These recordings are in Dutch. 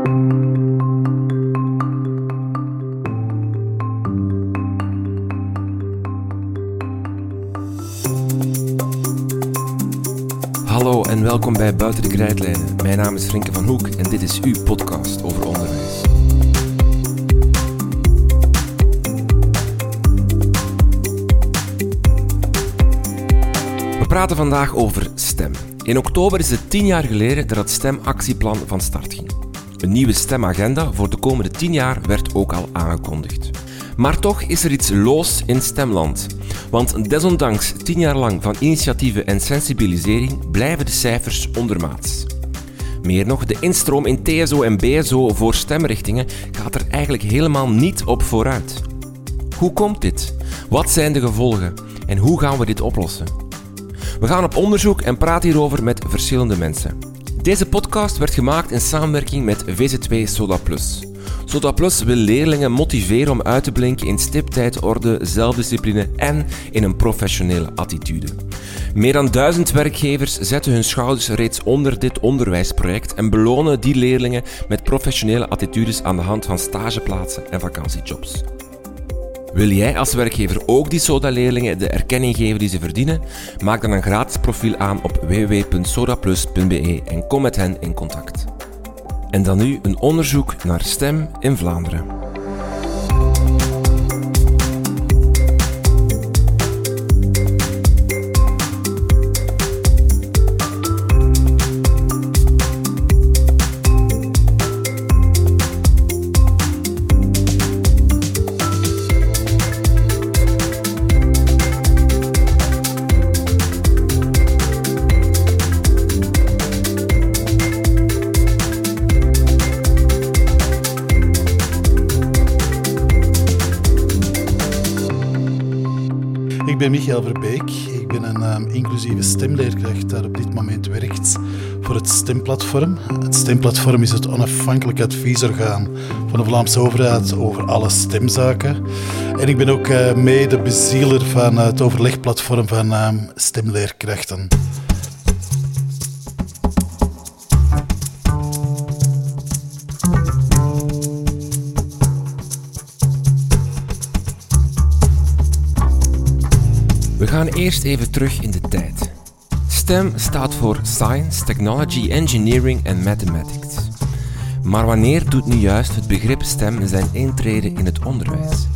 Hallo en welkom bij Buiten de Krijtlijnen. Mijn naam is Frenke van Hoek en dit is uw podcast over onderwijs. We praten vandaag over STEM. In oktober is het tien jaar geleden dat het STEM-actieplan van start ging. Een nieuwe STEM-agenda voor de komende tien jaar werd ook al aangekondigd. Maar toch is er iets los in stemland. Want desondanks tien jaar lang van initiatieven en sensibilisering blijven de cijfers ondermaats. Meer nog, de instroom in TSO en BSO voor stemrichtingen gaat er eigenlijk helemaal niet op vooruit. Hoe komt dit? Wat zijn de gevolgen? En hoe gaan we dit oplossen? We gaan op onderzoek en praten hierover met verschillende mensen. Deze podcast werd gemaakt in samenwerking met VZ2 Soda Plus. Soda Plus wil leerlingen motiveren om uit te blinken in stiptijd, orde, zelfdiscipline en in een professionele attitude. Meer dan duizend werkgevers zetten hun schouders reeds onder dit onderwijsproject en belonen die leerlingen met professionele attitudes aan de hand van stageplaatsen en vakantiejobs. Wil jij als werkgever ook die SODA-leerlingen de erkenning geven die ze verdienen? Maak dan een gratis profiel aan op www.sodaplus.be en kom met hen in contact. En dan nu een onderzoek naar STEM in Vlaanderen. Ik ben Michael Verbeek. Ik ben een um, inclusieve stemleerkracht dat op dit moment werkt voor het STEM-platform. Het STEM-platform is het onafhankelijk adviesorgaan van de Vlaamse overheid over alle stemzaken. En ik ben ook uh, mede bezieler van het overlegplatform van um, stemleerkrachten. Gaan eerst even terug in de tijd. STEM staat voor Science, Technology, Engineering en Mathematics. Maar wanneer doet nu juist het begrip STEM zijn intrede in het onderwijs?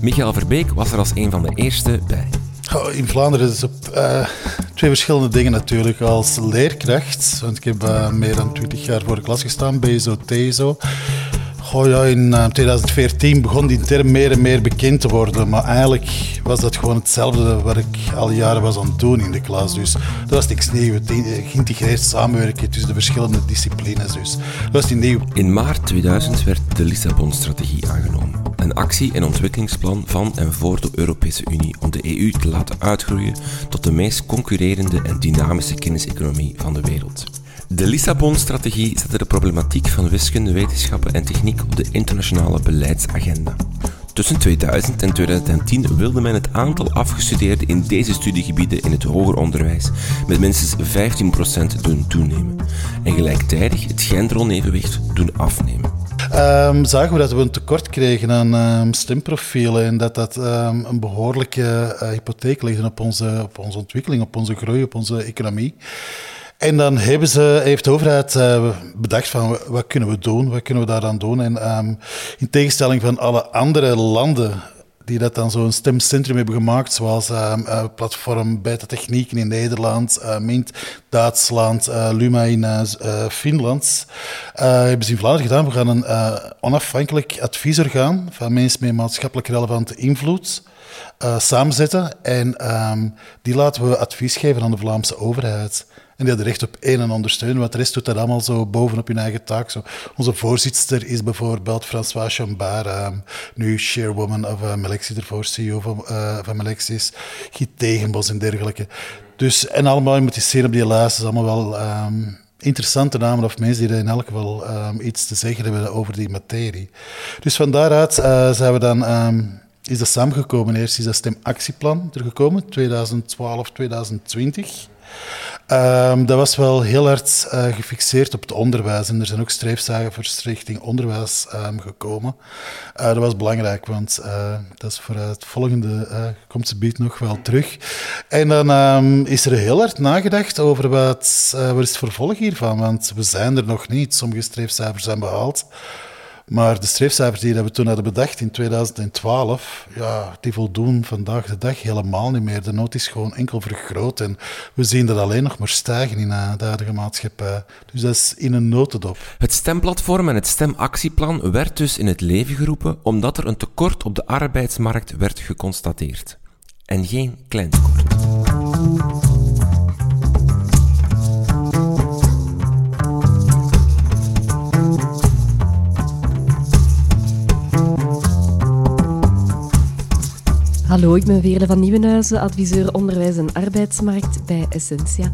Michael Verbeek was er als een van de eerste bij. Oh, in Vlaanderen is het op uh, twee verschillende dingen natuurlijk. Als leerkracht, want ik heb uh, meer dan 20 jaar voor de klas gestaan, BSO, TSO. Oh ja, in uh, 2014 begon die term meer en meer bekend te worden. Maar eigenlijk was dat gewoon hetzelfde wat ik al jaren was aan het doen in de klas. Dus dat was niks nieuws. Geïntegreerd samenwerken tussen de verschillende disciplines. Dus dat was die nieuw. In maart 2000 werd de Lissabon-strategie aangenomen. Een actie- en ontwikkelingsplan van en voor de Europese Unie om de EU te laten uitgroeien tot de meest concurrerende en dynamische kenniseconomie van de wereld. De Lissabon-strategie zette de problematiek van wiskunde, wetenschappen en techniek op de internationale beleidsagenda. Tussen 2000 en 2010 wilde men het aantal afgestudeerden in deze studiegebieden in het hoger onderwijs met minstens 15% doen toenemen en gelijktijdig het genderonevenwicht doen afnemen. Um, zagen we dat we een tekort kregen aan um, stemprofielen en dat dat um, een behoorlijke uh, hypotheek legde op onze, op onze ontwikkeling, op onze groei, op onze economie. En dan hebben ze, heeft de overheid uh, bedacht van wat kunnen we doen, wat kunnen we daaraan doen. En um, in tegenstelling van alle andere landen die dat dan zo'n stemcentrum hebben gemaakt, zoals uh, uh, platform Beta Technieken in Nederland, uh, Mint Duitsland, Luma in Finland, hebben ze in Vlaanderen gedaan. We gaan een onafhankelijk adviesorgaan van mensen met maatschappelijk relevante invloed samenzetten en um, die laten we advies geven aan de Vlaamse overheid. En die hadden recht op één en ondersteunen, want de rest doet dat allemaal zo bovenop hun eigen taak. Zo. Onze voorzitter is bijvoorbeeld François Chambard, uh, nu chairwoman of uh, Melexis, ervoor CEO van, uh, van Melexis, Giet Tegenbos en dergelijke. Dus, en allemaal, je moet je zien op die lijst, is allemaal wel um, interessante namen of mensen die in elk geval iets te zeggen hebben over die materie. Dus van daaruit uh, zijn we dan... Is dat samengekomen. Eerst is dat stemactieplan er gekomen, 2012, 2020. Ehm, dat was wel heel hard uh, gefixeerd op het onderwijs. En er zijn ook streefcijfers richting onderwijs um, gekomen. Uh, dat was belangrijk, want uh, dat is voor het volgende komt ze biedt nog wel terug. En dan um, is er heel hard nagedacht over wat, wat is het vervolg hiervan. Want we zijn er nog niet. Sommige streefcijfers zijn behaald. Maar de streefcijfers die we toen hadden bedacht in 2012, ja, die voldoen vandaag de dag helemaal niet meer. De nood is gewoon enkel vergroot en we zien dat alleen nog maar stijgen in de huidige maatschappij. Dus dat is in een notendop. Het stemplatform en het stemactieplan werd dus in het leven geroepen omdat er een tekort op de arbeidsmarkt werd geconstateerd. En geen klein tekort. Hallo, ik ben Veerle van Nieuwenhuizen, adviseur onderwijs en arbeidsmarkt bij Essentia,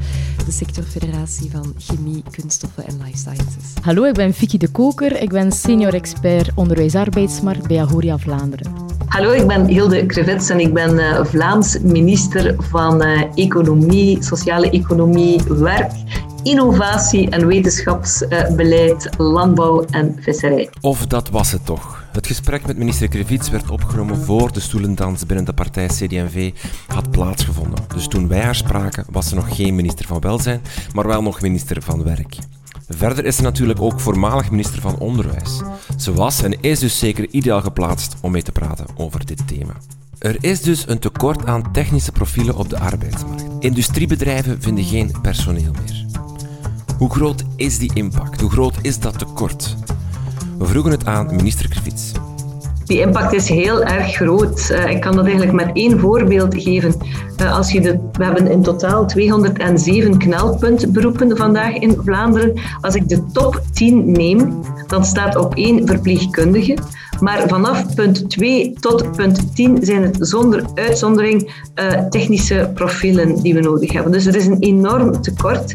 de sectorfederatie van chemie, kunststoffen en life sciences. Hallo, ik ben Vicky de Koker, ik ben senior expert onderwijs-arbeidsmarkt bij Agoria Vlaanderen. Hallo, ik ben Hilde Krevets en ik ben uh, Vlaams minister van uh, Economie, Sociale Economie, Werk innovatie en wetenschapsbeleid, landbouw en visserij. Of dat was het toch. Het gesprek met minister Krevits werd opgenomen voor de stoelendans binnen de partij CD&V had plaatsgevonden. Dus toen wij haar spraken, was ze nog geen minister van Welzijn, maar wel nog minister van Werk. Verder is ze natuurlijk ook voormalig minister van Onderwijs. Ze was en is dus zeker ideaal geplaatst om mee te praten over dit thema. Er is dus een tekort aan technische profielen op de arbeidsmarkt. Industriebedrijven vinden geen personeel meer. Hoe groot is die impact? Hoe groot is dat tekort? We vroegen het aan minister Krivits. Die impact is heel erg groot. Uh, ik kan dat eigenlijk met één voorbeeld geven. Uh, als je de, we hebben in totaal 207 knelpuntberoepen vandaag in Vlaanderen. Als ik de top 10 neem, dan staat op één verpleegkundige. Maar vanaf punt 2 tot punt 10 zijn het zonder uitzondering uh, technische profielen die we nodig hebben. Dus er is een enorm tekort.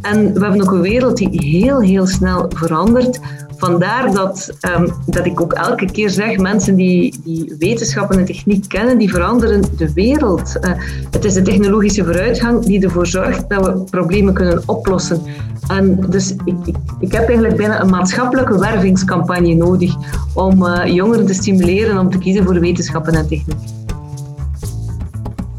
En we hebben ook een wereld die heel, heel snel verandert. Vandaar dat, um, dat ik ook elke keer zeg, mensen die, die wetenschappen en techniek kennen, die veranderen de wereld. Uh, het is de technologische vooruitgang die ervoor zorgt dat we problemen kunnen oplossen. En dus ik, ik, ik heb eigenlijk bijna een maatschappelijke wervingscampagne nodig om uh, jongeren te stimuleren om te kiezen voor wetenschappen en techniek.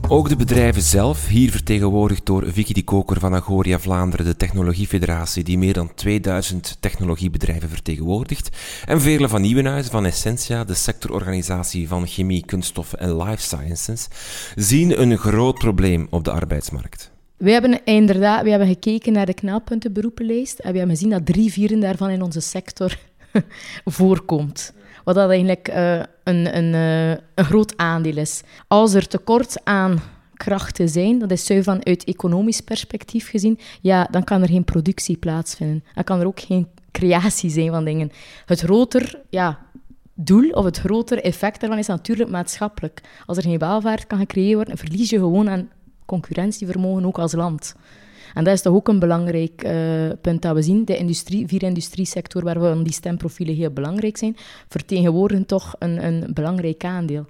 Ook de bedrijven zelf, hier vertegenwoordigd door Vicky de Koker van Agoria Vlaanderen, de technologiefederatie die meer dan 2000 technologiebedrijven vertegenwoordigt, en Veerle van Nieuwenhuizen van Essentia, de sectororganisatie van chemie, kunststoffen en life sciences, zien een groot probleem op de arbeidsmarkt. We hebben inderdaad we hebben gekeken naar de knelpuntenberoepenlijst en we hebben gezien dat drie vierde daarvan in onze sector voorkomt. Wat dat eigenlijk uh, een, een, uh, een groot aandeel is. Als er tekort aan krachten zijn, dat is zuiver vanuit economisch perspectief gezien, ja, dan kan er geen productie plaatsvinden. Dan kan er ook geen creatie zijn van dingen. Het groter ja, doel of het grotere effect daarvan is natuurlijk maatschappelijk. Als er geen welvaart kan gecreëerd worden, verlies je gewoon aan concurrentievermogen ook als land. En dat is toch ook een belangrijk uh, punt dat we zien. De industrie, vier industriesector, waar we die stemprofielen heel belangrijk zijn, vertegenwoordigen toch een, een belangrijk aandeel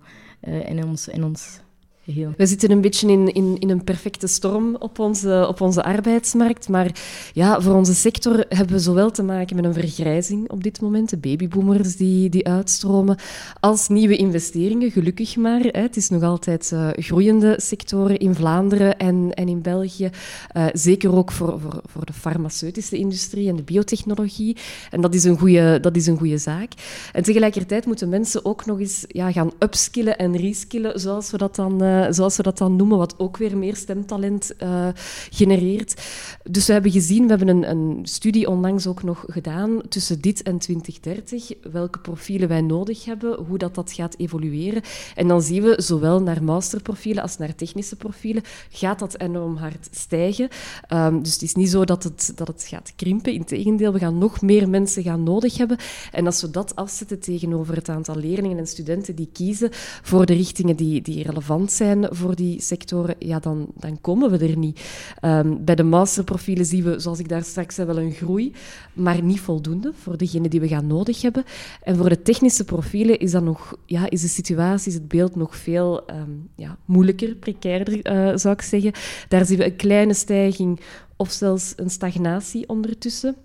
uh, in, ons, in ons we zitten een beetje in, in, in een perfecte storm op onze, op onze arbeidsmarkt. Maar ja, voor onze sector hebben we zowel te maken met een vergrijzing op dit moment, de babyboomers die, die uitstromen, als nieuwe investeringen, gelukkig maar. Hè. Het is nog altijd uh, groeiende sectoren in Vlaanderen en, en in België. Uh, zeker ook voor, voor, voor de farmaceutische industrie en de biotechnologie. En dat is een goede, dat is een goede zaak. En tegelijkertijd moeten mensen ook nog eens ja, gaan upskillen en reskillen, zoals we dat dan... Uh, eh, zoals we dat dan noemen, wat ook weer meer stemtalent uh, genereert. Dus we hebben gezien, we hebben een, een, studie onlangs ook nog gedaan tussen dit en 2030, welke profielen wij nodig hebben, hoe dat, dat gaat evolueren. En dan zien we zowel naar masterprofielen als naar technische profielen, gaat dat enorm hard stijgen. Um, dus het is niet zo dat het, dat het gaat krimpen. Integendeel, we gaan nog meer mensen gaan nodig hebben. En als we dat afzetten tegenover het aantal leerlingen en studenten die kiezen voor de richtingen die, die relevant zijn, voor die sectoren, ja, dan, dan komen we er niet. Ehm, bij de masterprofielen zien we, zoals ik daar straks zei, wel een groei, maar niet voldoende voor degene die we gaan nodig hebben. En voor de technische profielen is, dat nog, ja, is de situatie, is het beeld nog veel ehm, ja, moeilijker, precairder, uh, zou ik zeggen. Daar zien we een kleine stijging of zelfs een stagnatie ondertussen.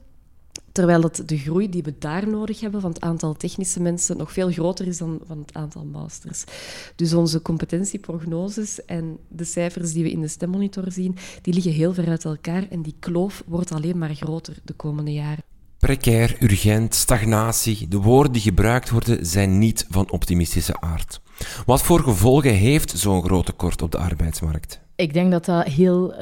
Terwijl het de groei die we daar nodig hebben van het aantal technische mensen nog veel groter is dan van het aantal masters. Dus onze competentieprognoses en de cijfers die we in de stemmonitor zien, die liggen heel ver uit elkaar en die kloof wordt alleen maar groter de komende jaren. Precair, urgent, stagnatie, de woorden die gebruikt worden zijn niet van optimistische aard. Wat voor gevolgen heeft zo'n groot tekort op de arbeidsmarkt? Ik denk dat dat heel uh,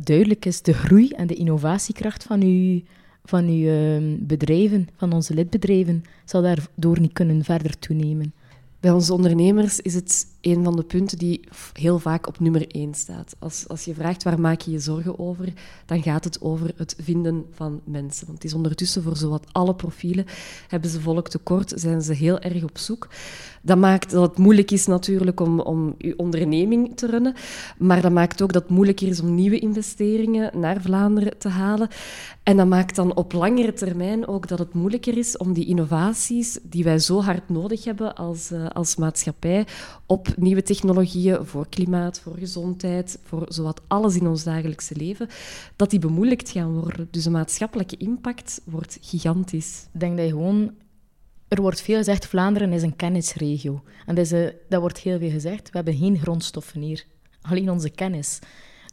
duidelijk is. De groei en de innovatiekracht van uw van uw ehm, bedrijven, van onze lidbedrijven, zal daardoor niet kunnen verder toenemen. Bij onze ondernemers is het een van de punten die heel vaak op nummer één staat. Als, als je vraagt waar maak je je zorgen over, dan gaat het over het vinden van mensen. Want het is ondertussen voor zowat alle profielen, hebben ze volk tekort, zijn ze heel erg op zoek. Dat maakt dat het moeilijk is natuurlijk om, om je onderneming te runnen, maar dat maakt ook dat het moeilijker is om nieuwe investeringen naar Vlaanderen te halen. En dat maakt dan op langere termijn ook dat het moeilijker is om die innovaties die wij zo hard nodig hebben als, uh, als maatschappij op nieuwe technologieën voor klimaat, voor gezondheid, voor zowat alles in ons dagelijkse leven, dat die bemoeilijkt gaan worden. Dus de maatschappelijke impact wordt gigantisch. Ik denk dat je gewoon... Er wordt veel gezegd, Vlaanderen is een kennisregio. En dat, is, uh, dat wordt heel veel gezegd. We hebben geen grondstoffen hier. Alleen onze kennis.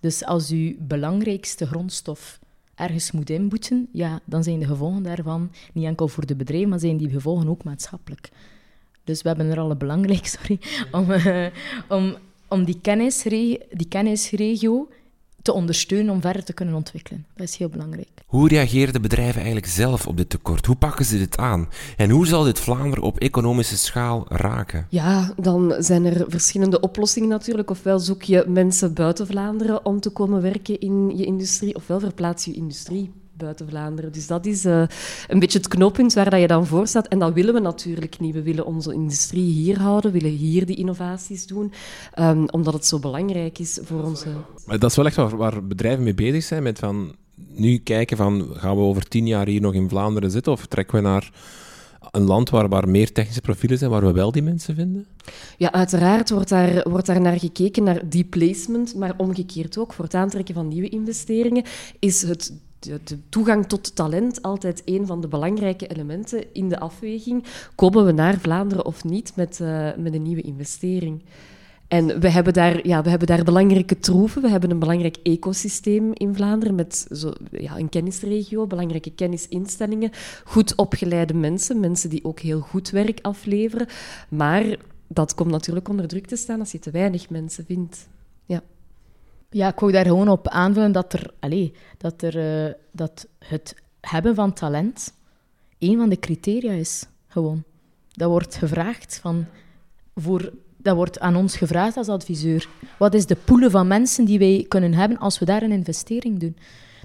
Dus als uw belangrijkste grondstof ergens moet inboeten, ja, dan zijn de gevolgen daarvan niet enkel voor de bedrijven, maar zijn die gevolgen ook maatschappelijk. Dus we hebben er al belangrijk sorry, om, uh, om, om die, kennisregio, die kennisregio te ondersteunen om verder te kunnen ontwikkelen. Dat is heel belangrijk. Hoe reageren de bedrijven eigenlijk zelf op dit tekort? Hoe pakken ze dit aan? En hoe zal dit Vlaanderen op economische schaal raken? Ja, dan zijn er verschillende oplossingen natuurlijk. Ofwel zoek je mensen buiten Vlaanderen om te komen werken in je industrie, ofwel verplaats je industrie buiten Vlaanderen. Dus dat is uh, een beetje het knooppunt waar dat je dan voor staat. En dat willen we natuurlijk niet. We willen onze industrie hier houden, willen hier die innovaties doen, um, omdat het zo belangrijk is voor onze... Maar dat is wel echt waar, waar bedrijven mee bezig zijn, met van nu kijken van gaan we over tien jaar hier nog in Vlaanderen zitten of trekken we naar een land waar, waar meer technische profielen zijn, waar we wel die mensen vinden? Ja, uiteraard wordt daar, wordt daar naar gekeken, naar die placement, maar omgekeerd ook. Voor het aantrekken van nieuwe investeringen is het de, toegang tot talent altijd een van de belangrijke elementen in de afweging. Komen we naar Vlaanderen of niet met, uh, met een nieuwe investering? En we hebben, daar, ja, we hebben daar belangrijke troeven. We hebben een belangrijk ecosysteem in Vlaanderen met zo, ja, een kennisregio, belangrijke kennisinstellingen, goed opgeleide mensen, mensen die ook heel goed werk afleveren. Maar dat komt natuurlijk onder druk te staan als je te weinig mensen vindt. Ja. Ik wou daar gewoon op aanvullen dat, er, allez, dat, er, uh, dat het hebben van talent een van de criteria is. Gewoon. Dat wordt gevraagd van voor dat wordt aan ons gevraagd als adviseur. Wat is de poelen van mensen die wij kunnen hebben als we daar een investering doen?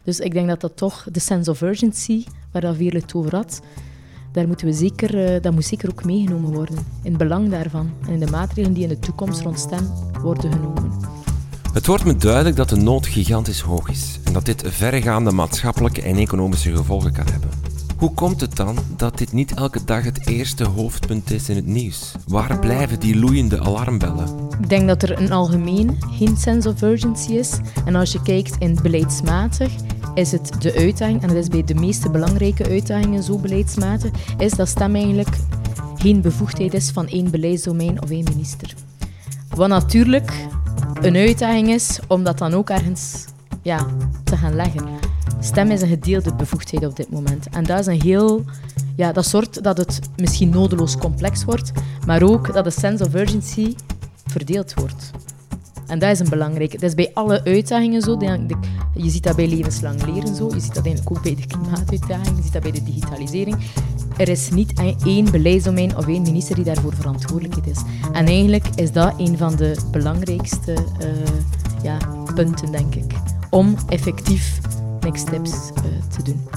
Dus ik denk dat dat toch de sense of urgency, waar dat Veerle het over had, daar moeten we zeker, uh, dat moet zeker ook meegenomen worden. In het belang daarvan en in de maatregelen die in de toekomst rond stem worden genomen. Het wordt me duidelijk dat de nood gigantisch hoog is en dat dit verregaande maatschappelijke en economische gevolgen kan hebben. Hoe komt het dan dat dit niet elke dag het eerste hoofdpunt is in het nieuws? Waar blijven die loeiende alarmbellen? Ik denk dat er een algemeen geen sense of urgency is. En als je kijkt in beleidsmatig, is het de uitdaging, en dat is bij de meeste belangrijke uitdagingen zo beleidsmatig, is dat stem eigenlijk geen bevoegdheid is van één beleidsdomein of één minister. Wat natuurlijk een uitdaging is om dat dan ook ergens ja, te gaan leggen. Stem is een gedeelde bevoegdheid op dit moment. En dat is een heel... Ja, dat zorgt dat het misschien nodeloos complex wordt, maar ook dat de sense of urgency verdeeld wordt. En dat is een belangrijke. Dat is bij alle uitdagingen zo. Je ziet dat bij levenslang leren zo. Je ziet dat eigenlijk ook bij de klimaatuitdaging. Je ziet dat bij de digitalisering. Er is niet één beleidsdomein of één minister die daarvoor verantwoordelijk is. En eigenlijk is dat een van de belangrijkste uh, ja, punten, denk ik. Om effectief next steps uh, te doen.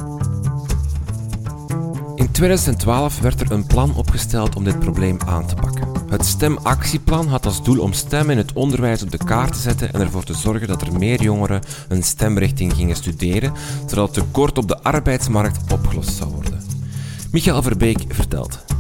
In 2012 werd er een plan opgesteld om dit probleem aan te pakken. Het STEM-actieplan had als doel om STEM in het onderwijs op de kaart te zetten en ervoor te zorgen dat er meer jongeren een STEM-richting gingen studeren, zodat het tekort op de arbeidsmarkt opgelost zou worden. Michael Verbeek vertelt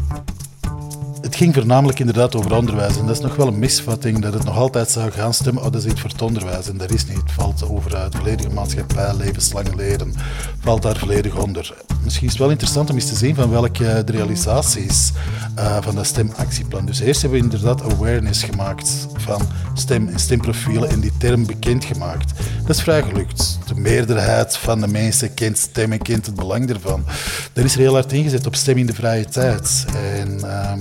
het ging voornamelijk inderdaad over onderwijs. En dat is nog wel een misvatting dat het nog altijd zou gaan stemmen. Oh, dat is iets voor het onderwijs. En dat is niet. Het valt over het volledige maatschappij, levenslang leren. Valt daar volledig onder. Misschien is het wel interessant om eens te zien van welke de realisaties uh, van dat stemactieplan. Dus eerst hebben we inderdaad awareness gemaakt van stem en stemprofielen en die term bekendgemaakt. Dat is vrij gelukt. De meerderheid van de mensen kent stem en kent het belang ervan. Daar is er heel hard ingezet op stem in de vrije tijd. En uh,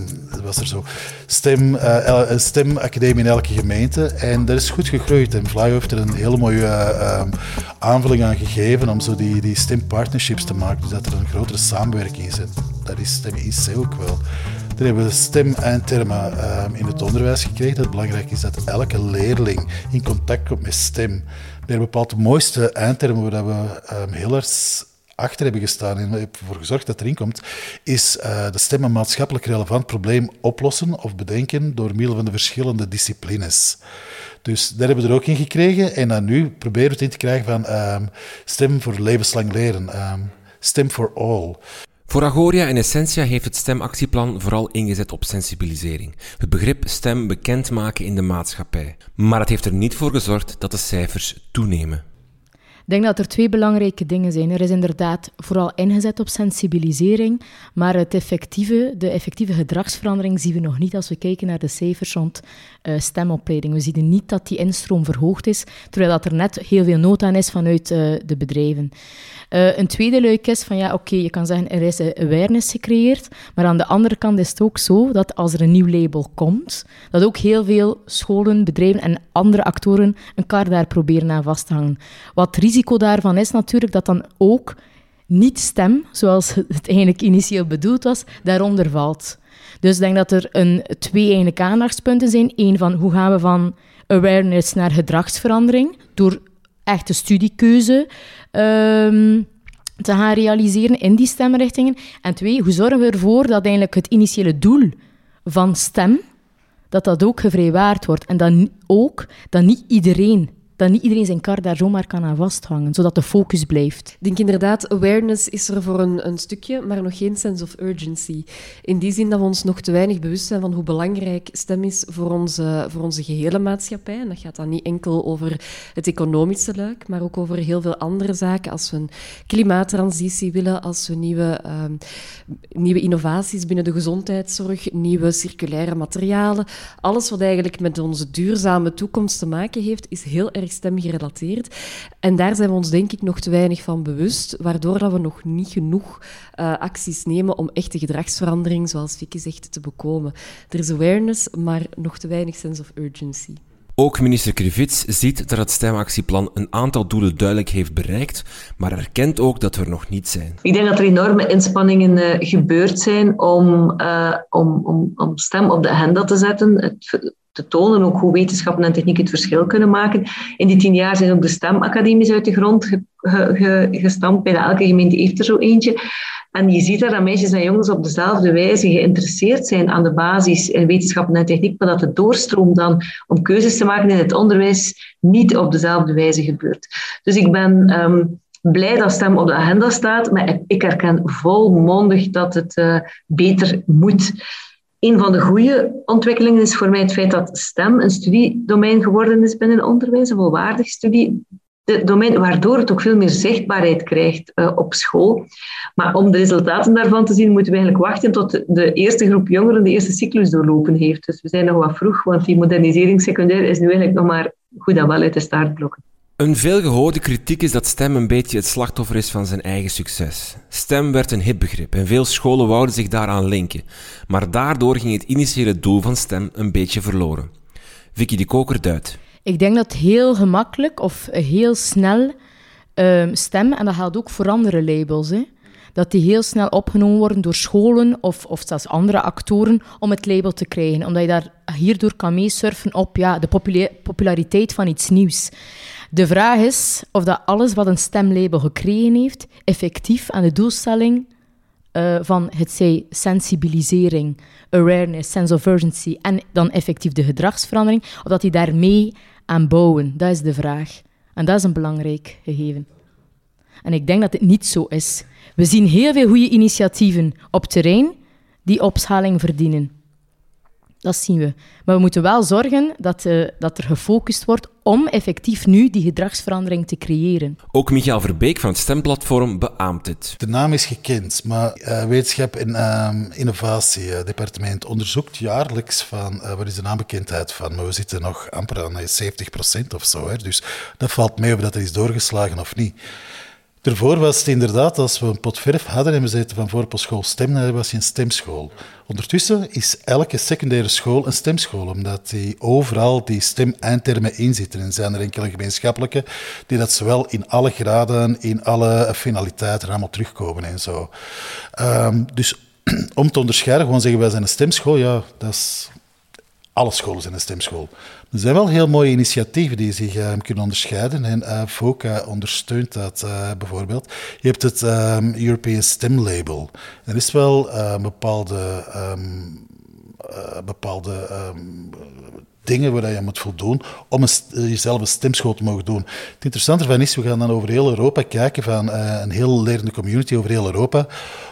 was er zo stem, uh, stemacademie in elke gemeente. En dat is goed gegroeid. En Fly heeft er een hele mooie uh, aanvulling aan gegeven om zo die, die stempartnerships te maken. Dus dat er een grotere samenwerking is. En dat is stem IC ook wel. Dan hebben we stem um, in het onderwijs gekregen. Dat belangrijk is dat elke leerling in contact komt met stem. Er bepaalt de mooiste eindtermen waar we heel erg achter hebben gestaan en ervoor gezorgd dat erin komt, is uh, de stem een maatschappelijk relevant probleem oplossen of bedenken door middel van de verschillende disciplines. Dus daar hebben we er ook in gekregen. En dan nu proberen we het in te krijgen van um, stem voor levenslang leren. Um, stem for all. Voor Agoria en Essentia heeft het stemactieplan vooral ingezet op sensibilisering. Het begrip stem bekendmaken in de maatschappij. Maar het heeft er niet voor gezorgd dat de cijfers toenemen. Ik denk dat er twee belangrijke dingen zijn. Er is inderdaad vooral ingezet op sensibilisering, maar het effectieve, de effectieve gedragsverandering zien we nog niet als we kijken naar de cijfers rond uh, stemopleiding. We zien niet dat die instroom verhoogd is, terwijl dat er net heel veel nood aan is vanuit uh, de bedrijven. Uh, een tweede luik is van ja, oké, je kan zeggen er is awareness gecreëerd, maar aan de andere kant is het ook zo dat als er een nieuw label komt, dat ook heel veel scholen, bedrijven en andere actoren elkaar daar proberen aan vast te hangen. Wat risico daarvan is natuurlijk dat dan ook niet stem, zoals het eigenlijk initieel bedoeld was, daaronder valt. Dus ik denk dat er een, twee eigenlijk aandachtspunten zijn. Eén van hoe gaan we van awareness naar gedragsverandering door echte studiekeuze um, te gaan realiseren in die stemrichtingen. En twee, hoe zorgen we ervoor dat eigenlijk het initiële doel van stem, dat dat ook gevrijwaard wordt. En dan ook dat niet iedereen dat niet iedereen zijn kar daar zomaar kan aan vasthangen, zodat de focus blijft. Ik denk inderdaad, awareness is er voor een, een, stukje, maar nog geen sense of urgency. In die zin dat we ons nog te weinig bewust zijn van hoe belangrijk stem is voor onze, voor onze gehele maatschappij. En dat gaat dan niet enkel over het economische luik, maar ook over heel veel andere zaken. Als we een klimaattransitie willen, als we nieuwe, uh, nieuwe innovaties binnen de gezondheidszorg, nieuwe circulaire materialen. Alles wat eigenlijk met onze duurzame toekomst te maken heeft, is heel erg stemgerelateerd. En daar zijn we ons denk ik nog te weinig van bewust, waardoor dat we nog niet genoeg uh, acties nemen om echte gedragsverandering, zoals Vicky zegt, te bekomen. Er is awareness, maar nog te weinig sense of urgency. Ook minister Krivits ziet dat het stemactieplan een aantal doelen duidelijk heeft bereikt, maar erkent ook dat we er nog niet zijn. Ik denk dat er enorme inspanningen uh, gebeurd zijn om, uh, om, om, om stem op de agenda te zetten. Het, tonen ook hoe wetenschappen en techniek het verschil kunnen maken. In die tien jaar zijn ook de stemacademies uit de grond ge, ge, gestampt. Bijna elke gemeente heeft er zo eentje. En je ziet daar dat meisjes en jongens op dezelfde wijze geïnteresseerd zijn aan de basis in wetenschappen en techniek, maar dat de doorstroom dan om keuzes te maken in het onderwijs niet op dezelfde wijze gebeurt. Dus ik ben um, blij dat STEM op de agenda staat, maar ik herken volmondig dat het uh, beter moet. Een van de goede ontwikkelingen is voor mij het feit dat STEM een studiedomein geworden is binnen onderwijs, een volwaardig studiedomein, waardoor het ook veel meer zichtbaarheid krijgt uh, op school. Maar om de resultaten daarvan te zien, moeten we eigenlijk wachten tot de eerste groep jongeren de eerste cyclus doorlopen heeft. Dus we zijn nog wat vroeg, want die modernisering secundair is nu eigenlijk nog maar goed en wel uit de startblokken. Een veelgehoorde kritiek is dat STEM een beetje het slachtoffer is van zijn eigen succes. STEM werd een hipbegrip en veel scholen wouden zich daaraan linken. Maar daardoor ging het initiële doel van STEM een beetje verloren. Vicky de Koker duidt. Ik denk dat heel gemakkelijk of heel snel uh, STEM, en dat geldt ook voor andere labels, hè, dat die heel snel opgenomen worden door scholen of, of zelfs andere actoren om het label te krijgen. Omdat je daar hierdoor kan meesurfen op ja, de populariteit van iets nieuws. De vraag is of dat alles wat een stemlabel gekregen heeft, effectief aan de doelstelling uh, van het zij sensibilisering, awareness, sense of urgency en dan effectief de gedragsverandering, of dat die daarmee aan bouwen? Dat is de vraag. En dat is een belangrijk gegeven. En ik denk dat het niet zo is. We zien heel veel goede initiatieven op terrein die opschaling verdienen. Dat zien we. Maar we moeten wel zorgen dat, uh, dat er gefocust wordt om effectief nu die gedragsverandering te creëren. Ook Michael Verbeek van het Stemplatform beaamt het. De naam is gekend, maar uh, wetenschap en uh, innovatiedepartement onderzoekt jaarlijks van uh, wat is de naambekendheid van, maar we zitten nog amper aan 70% of zo. Hè. Dus dat valt mee of dat er is doorgeslagen of niet. Daarvoor was het inderdaad, als we een pot verf hadden en we zeiden van voorpostschool stem, dan was je een stemschool. Ondertussen is elke secundaire school een stemschool, omdat die overal die stem-eindtermen in zitten. En zijn er enkele gemeenschappelijke die dat zowel in alle graden, in alle finaliteiten allemaal terugkomen en zo. Um, dus om te onderscheiden, gewoon zeggen wij zijn een stemschool, ja, dat is alle scholen zijn een stemschool. Er zijn wel heel mooie initiatieven die zich uh, kunnen onderscheiden. En uh, FOCA ondersteunt dat bijvoorbeeld. Je hebt het um, European STEM Label. Er is wel een bepaalde, um, bepaalde um, dingen waar je moet voldoen om een, jezelf een stemschool te mogen doen. Het interessante ervan is, we gaan dan over heel Europa kijken, van een heel lerende community over heel Europa.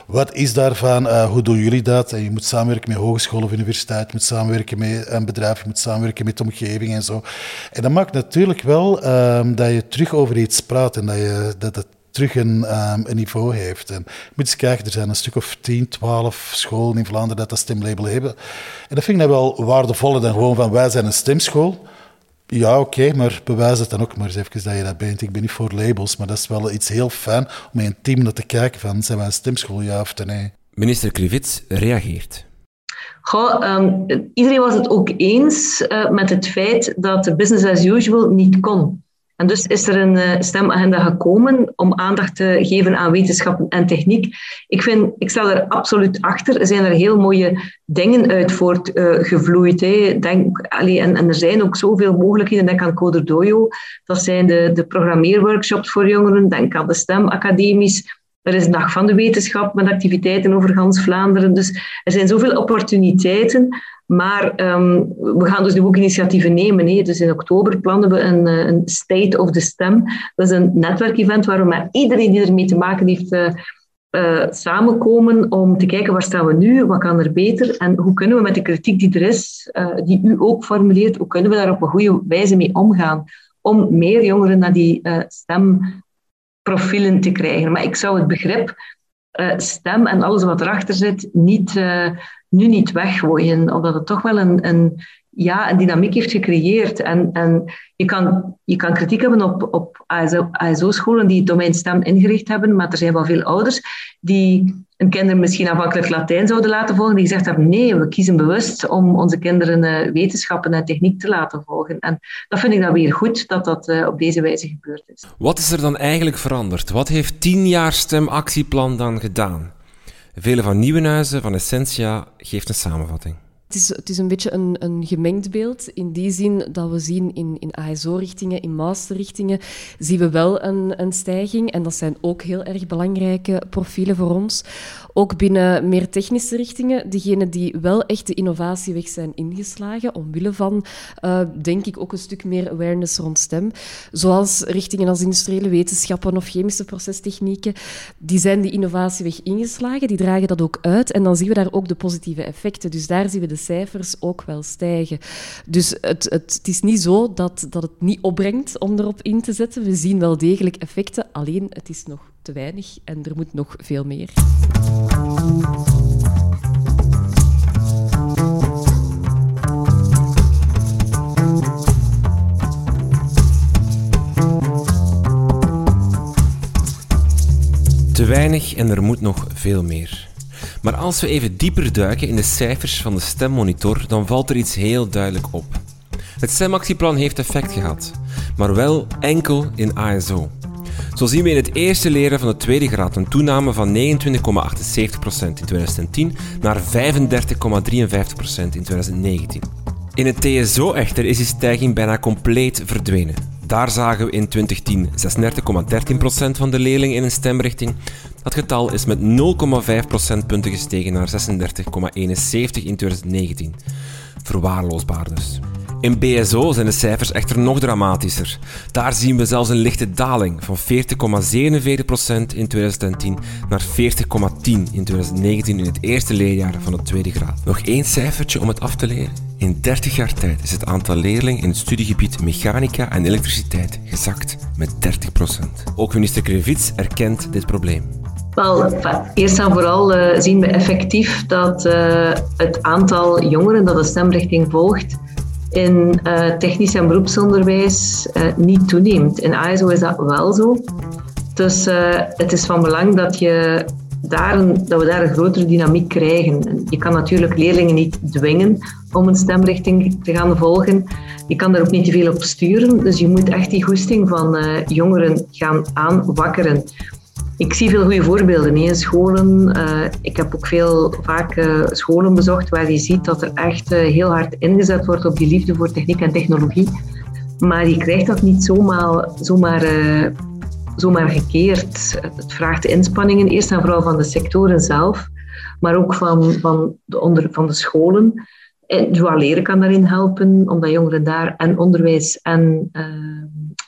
Wat is daarvan? Uh, hoe doen jullie dat? En je moet samenwerken met hogescholen of universiteit, je moet samenwerken met een bedrijf, je moet samenwerken met omgeving en zo. En dat maakt natuurlijk wel um, dat je terug over iets praat en dat, je, dat het terug een, um, een niveau heeft. En je moet eens kijken, er zijn een stuk of 10, 12 scholen in Vlaanderen dat dat stemlabel hebben. En dat vind ik nou wel waardevoller dan gewoon van wij zijn een stemschool. Ja, oké, maar bewijs het dan ook maar eens even dat je dat bent. Ik ben niet voor labels, maar dat is wel iets heel fijn om in een team naar te kijken van zijn wij een stemschool, ja of nee. Minister Krivits reageert. Goh, um, iedereen was het ook eens uh, met het feit dat de business as usual niet kon. En dus is er een uh, stemagenda gekomen om aandacht te geven aan wetenschap en techniek. Ik, vind, ik sta er absoluut achter. Er zijn er heel mooie dingen uit voortgevloeid. Uh, Denk, allee, en, en, er zijn ook zoveel mogelijkheden. Denk aan Coder Dojo. Dat zijn de, de programmeerworkshops voor jongeren. Denk aan de stemacademies. Er is een dag van de wetenschap met activiteiten over gans Vlaanderen. Dus er zijn zoveel opportuniteiten maar um, we gaan dus nu ook initiatieven nemen. Hè. Dus in oktober plannen we een, eh, een State of the STEM. Dat is een netwerkevent waar we met iedereen die ermee te maken heeft uh, uh, samenkomen om te kijken waar staan we nu, wat kan er beter en hoe kunnen we met de kritiek die er is, uh, die u ook formuleert, hoe kunnen we daar op een goede wijze mee omgaan om meer jongeren naar die stemprofielen te krijgen. Maar ik zou het begrip stem en alles wat erachter zit niet nu niet weggooien, omdat het toch wel een, een, ja, een dynamiek heeft gecreëerd. En, en je, kan, je kan kritiek hebben op, op ASO-scholen die het domein STEM ingericht hebben, maar er zijn wel veel ouders die een kinderen misschien afhankelijk Latijn zouden laten volgen, die gezegd hebben, nee, we kiezen bewust om onze kinderen uh, wetenschappen en techniek te laten volgen. En dat vind ik dan weer goed, dat dat uh, op deze wijze gebeurd is. Wat is er dan eigenlijk veranderd? Wat heeft tien jaar STEM-actieplan dan gedaan? Vele van Nieuwenhuizen van Essentia geeft een samenvatting. Het is, is een beetje een, een gemengd beeld. In die zin dat we zien in, in ASO-richtingen, in masterrichtingen, zien we wel een, een stijging. En dat zijn ook heel erg belangrijke profielen voor ons. Ook binnen meer technische richtingen, degenen die wel echt de innovatieweg zijn ingeslagen, omwille van, uh, denk ik, ook een stuk meer awareness rond stem. Zoals richtingen als industriële wetenschappen of chemische procestechnieken, die zijn die innovatieweg ingeslagen, die dragen dat ook uit. En dan zien we daar ook de positieve effecten. Dus daar zien we de cijfers ook wel stijgen. Dus het, het, het is niet zo dat, dat het niet opbrengt om erop in te zetten. We zien wel degelijk effecten, alleen het is nog te weinig en er moet nog veel meer. Te weinig en er moet nog veel meer. Maar als we even dieper duiken in de cijfers van de stemmonitor, dan valt er iets heel duidelijk op. Het stemactieplan heeft effect gehad, maar wel enkel in ASO. Zo zien we in het eerste leren van de tweede graad een toename van 29,78% in 2010 naar 35,53% in 2019. In het TSO echter is die stijging bijna compleet verdwenen. Daar zagen we in 2010 36,13% van de leerlingen in een stemrichting. Dat getal is met 0,5 procentpunten gestegen naar 36,71 in 2019. Verwaarloosbaar dus. In BSO zijn de cijfers echter nog dramatischer. Daar zien we zelfs een lichte daling van 40,47% in 2010 naar 40,10 in 2019 in het eerste leerjaar van de tweede graad. Nog één cijfertje om het af te leren. In 30 jaar tijd is het aantal leerlingen in het studiegebied mechanica en elektriciteit gezakt met 30%. Ook minister Krevits erkent dit probleem. Wel, eerst en vooral uh, zien we effectief dat uh, het aantal jongeren dat de stemrichting volgt in uh, technisch en beroepsonderwijs niet toeneemt. In ASO is dat wel zo. Dus het is van belang dat je daar dat we daar een grotere dynamiek krijgen. Je kan natuurlijk leerlingen niet dwingen om een stemrichting te gaan volgen. Je kan daar ook niet te veel op sturen. Dus je moet echt die goesting van jongeren gaan aanwakkeren. Ik zie veel goede voorbeelden in scholen. Uh, ik heb ook veel vaak uh, scholen bezocht waar je ziet dat er echt heel hard ingezet wordt op die liefde voor techniek en technologie. Maar je krijgt dat niet zomaar, zomaar zomaar gekeerd. Het vraagt inspanningen, eerst en vooral van de sectoren zelf, maar ook van, van, de, onder, van de scholen. En Dual Leren kan daarin helpen, omdat jongeren daar en onderwijs en, uh,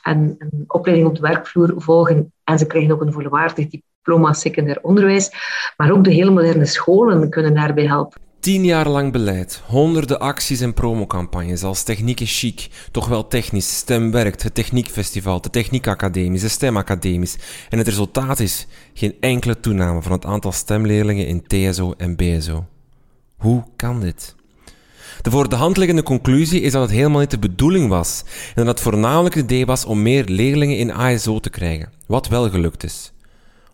en, en, opleiding op de werkvloer volgen. En ze krijgen ook een volwaardig diploma secundair onderwijs. Maar ook de hele moderne scholen kunnen daarbij helpen. Tien jaar lang beleid, honderden acties en promocampagnes als Techniek is chic, toch wel technisch, STEM werkt, het Techniekfestival, de Techniekacademies, de STEM-academies. En het resultaat is geen enkele toename van het aantal stemleerlingen in TSO en BSO. Hoe kan dit? De voor de hand liggende conclusie is dat het helemaal niet de bedoeling was en dat het voornamelijk het idee was om meer leerlingen in ASO te krijgen, wat wel gelukt is.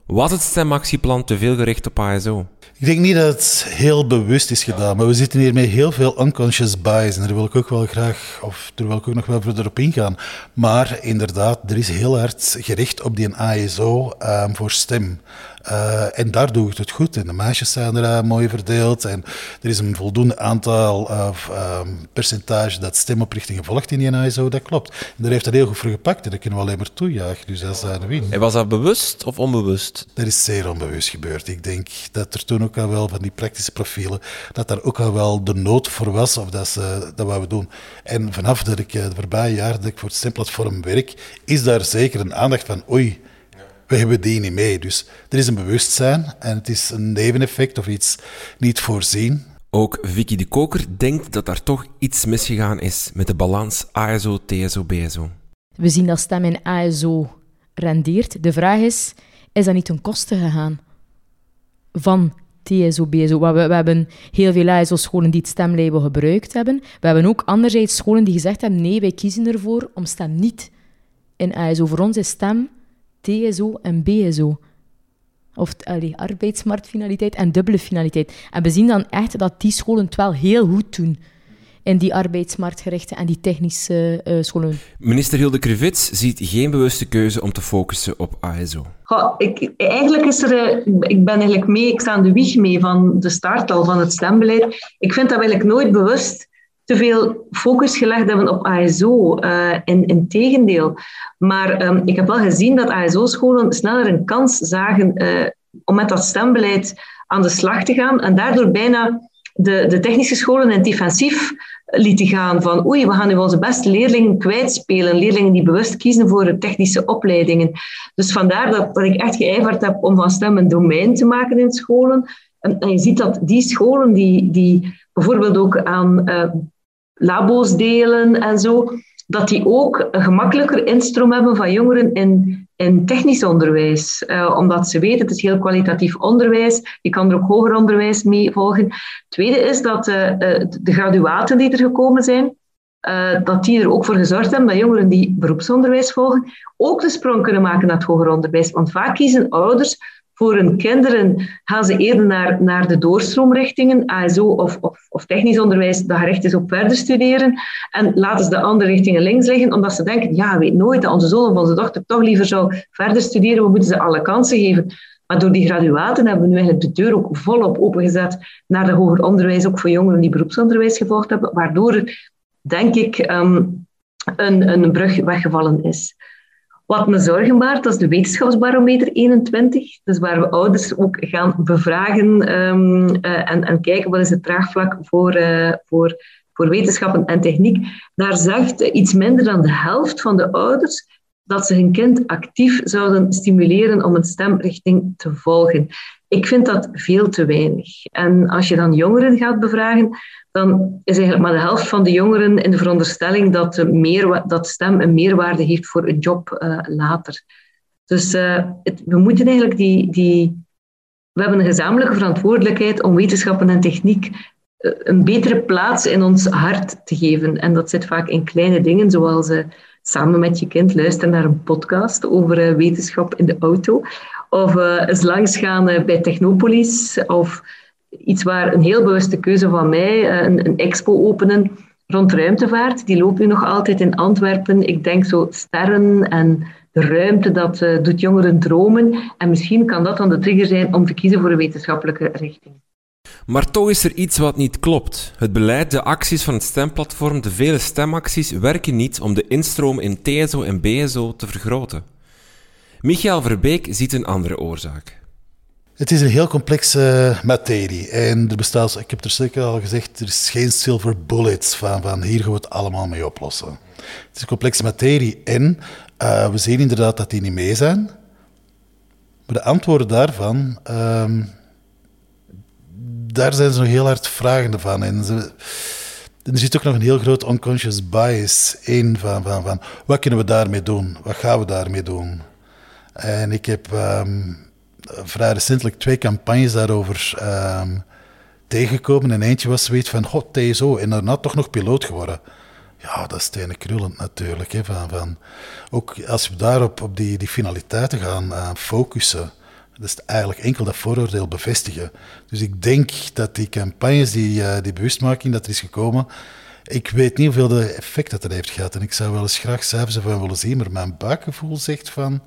Was het stemactieplan te veel gericht op ASO? Ik denk niet dat het heel bewust is gedaan, maar we zitten hier met heel veel unconscious bias. En daar wil ik ook wel graag, of daar wil ik ook nog wel verder op ingaan. Maar inderdaad, er is heel hard gericht op die ASO um, voor stem. Uh, en daar doe ik het goed. En de meisjes zijn er uh, mooi verdeeld. En er is een voldoende aantal uh, percentage dat stemoprichtingen volgt in die ISO. Dat klopt. En daar heeft dat heel goed voor gepakt. En dat kunnen we alleen maar toejuichen. Dus dat is een win. En was dat bewust of onbewust? Dat is zeer onbewust gebeurd. Ik denk dat er toen ook al wel van die praktische profielen, dat daar ook al wel de nood voor was. Of dat, ze, dat wat we doen. En vanaf dat ik de voorbije jaar dat ik voor het stemplatform werk, is daar zeker een aandacht van oei we hebben die niet mee. Dus er is een bewustzijn en het is een neveneffect of iets niet voorzien. Ook Vicky de Koker denkt dat er toch iets misgegaan is met de balans ASO, TSO, BSO. We zien dat stem in ASO rendeert. De vraag is, is dat niet ten koste gegaan van TSO, BSO? We, we hebben heel veel ASO-scholen die het stemlabel gebruikt hebben. We hebben ook anderzijds scholen die gezegd hebben, nee, wij kiezen ervoor om stem niet in ASO. Voor ons is stem TSO en BSO. Of allee, arbeidsmarktfinaliteit en dubbele finaliteit. En we zien dan echt dat die scholen het wel heel goed doen in die arbeidsmarktgerichte en die technische uh, scholen. Minister Hilde Krivits ziet geen bewuste keuze om te focussen op ASO. Goh, ik, eigenlijk is er, eh, ik ben eigenlijk mee, ik sta aan de wieg mee van de start al van het stembeleid. Ik vind dat eigenlijk nooit bewust te veel focus gelegd hebben op ASO. Uh, eh, in, tegendeel. Maar um, ik heb wel gezien dat ASO-scholen sneller een kans zagen uh, om met dat stembeleid aan de slag te gaan en daardoor bijna de, de technische scholen in defensief lieten gaan van oei, we gaan nu onze beste leerlingen kwijtspelen, leerlingen die bewust kiezen voor de technische opleidingen. Dus vandaar dat, ik echt geijverd heb om van stem een domein te maken in scholen. En, je ziet dat die scholen die, die bijvoorbeeld ook aan uh, labo's delen en zo, dat die ook een gemakkelijker instroom hebben van jongeren in, in technisch onderwijs. Uh, omdat ze weten, het is heel kwalitatief onderwijs. Je kan er ook hoger onderwijs mee volgen. Tweede is dat uh, de graduaten die er gekomen zijn, dat die er ook voor gezorgd hebben dat jongeren die beroepsonderwijs volgen, ook de sprong kunnen maken naar het hoger onderwijs. Want vaak kiezen ouders voor hun kinderen gaan ze eerder naar, naar de doorstroomrichtingen, ASO of, of, of technisch onderwijs, dat gericht is op verder studeren. En laten ze de andere richtingen links liggen, omdat ze denken, ja, weet nooit dat onze zoon of onze dochter toch liever zou verder studeren, we moeten ze alle kansen geven. Maar door die graduaten hebben we nu eigenlijk de deur ook volop opengezet naar de hoger onderwijs, ook voor jongeren die beroepsonderwijs gevolgd hebben, waardoor denk ik, um, een, een brug weggevallen is. Wat me zorgen baart, dat is de wetenschapsbarometer 21. Dus waar we ouders ook gaan bevragen um, en, en, kijken wat is het draagvlak voor, uh, voor, voor wetenschappen en techniek. Daar zegt iets minder dan de helft van de ouders dat ze hun kind actief zouden stimuleren om een stemrichting te volgen. Ik vind dat veel te weinig. En als je dan jongeren gaat bevragen, dan is eigenlijk maar de helft van de jongeren in de veronderstelling dat, de meer, dat stem een meerwaarde heeft voor een job uh, later. Dus uh, het, we moeten eigenlijk die, die. We hebben een gezamenlijke verantwoordelijkheid om wetenschappen en techniek uh, een betere plaats in ons hart te geven. En dat zit vaak in kleine dingen, zoals samen met je kind luisteren naar een podcast over wetenschap in de auto. Of eens langsgaan bij Technopolis. Of iets waar een heel bewuste keuze van mij, eh, een, een expo openen rond ruimtevaart. Die loopt nu nog altijd in Antwerpen. Ik denk zo sterren en de ruimte, dat uh, doet jongeren dromen. En misschien kan dat dan de trigger zijn om te kiezen voor een wetenschappelijke richting. Maar toch is er iets wat niet klopt. Het beleid, de acties van het stemplatform, de vele stemacties werken niet om de instroom in TSO en BSO te vergroten. Michael Verbeek ziet een andere oorzaak. Het is een heel complexe materie. En er bestaat, ik heb er zeker al gezegd, er is geen silver bullets van, van hier gaan we het allemaal mee oplossen. Het is een complexe materie en uh, we zien inderdaad dat die niet mee zijn. Maar de antwoorden daarvan, uh, daar zijn ze nog heel hard vragende van. En ze, er zit ook nog een heel groot unconscious bias in van, van, van wat kunnen we daarmee doen? Wat gaan we daarmee doen? En ik heb... Um, vrij recentelijk twee campagnes daarover um, tegengekomen. En eentje was zoiets van, god, TSO, en daarna toch nog piloot geworden. Ja, dat is stenen krullend natuurlijk. Hè, van, van, ook als we daarop op die, die finaliteiten gaan uh, focussen, dat is eigenlijk enkel dat vooroordeel bevestigen. Dus ik denk dat die campagnes, die, uh, die bewustmaking dat er is gekomen, ik weet niet hoeveel de effect dat er heeft gehad. En ik zou wel eens graag cijfers ervan willen zien, maar mijn buikgevoel zegt van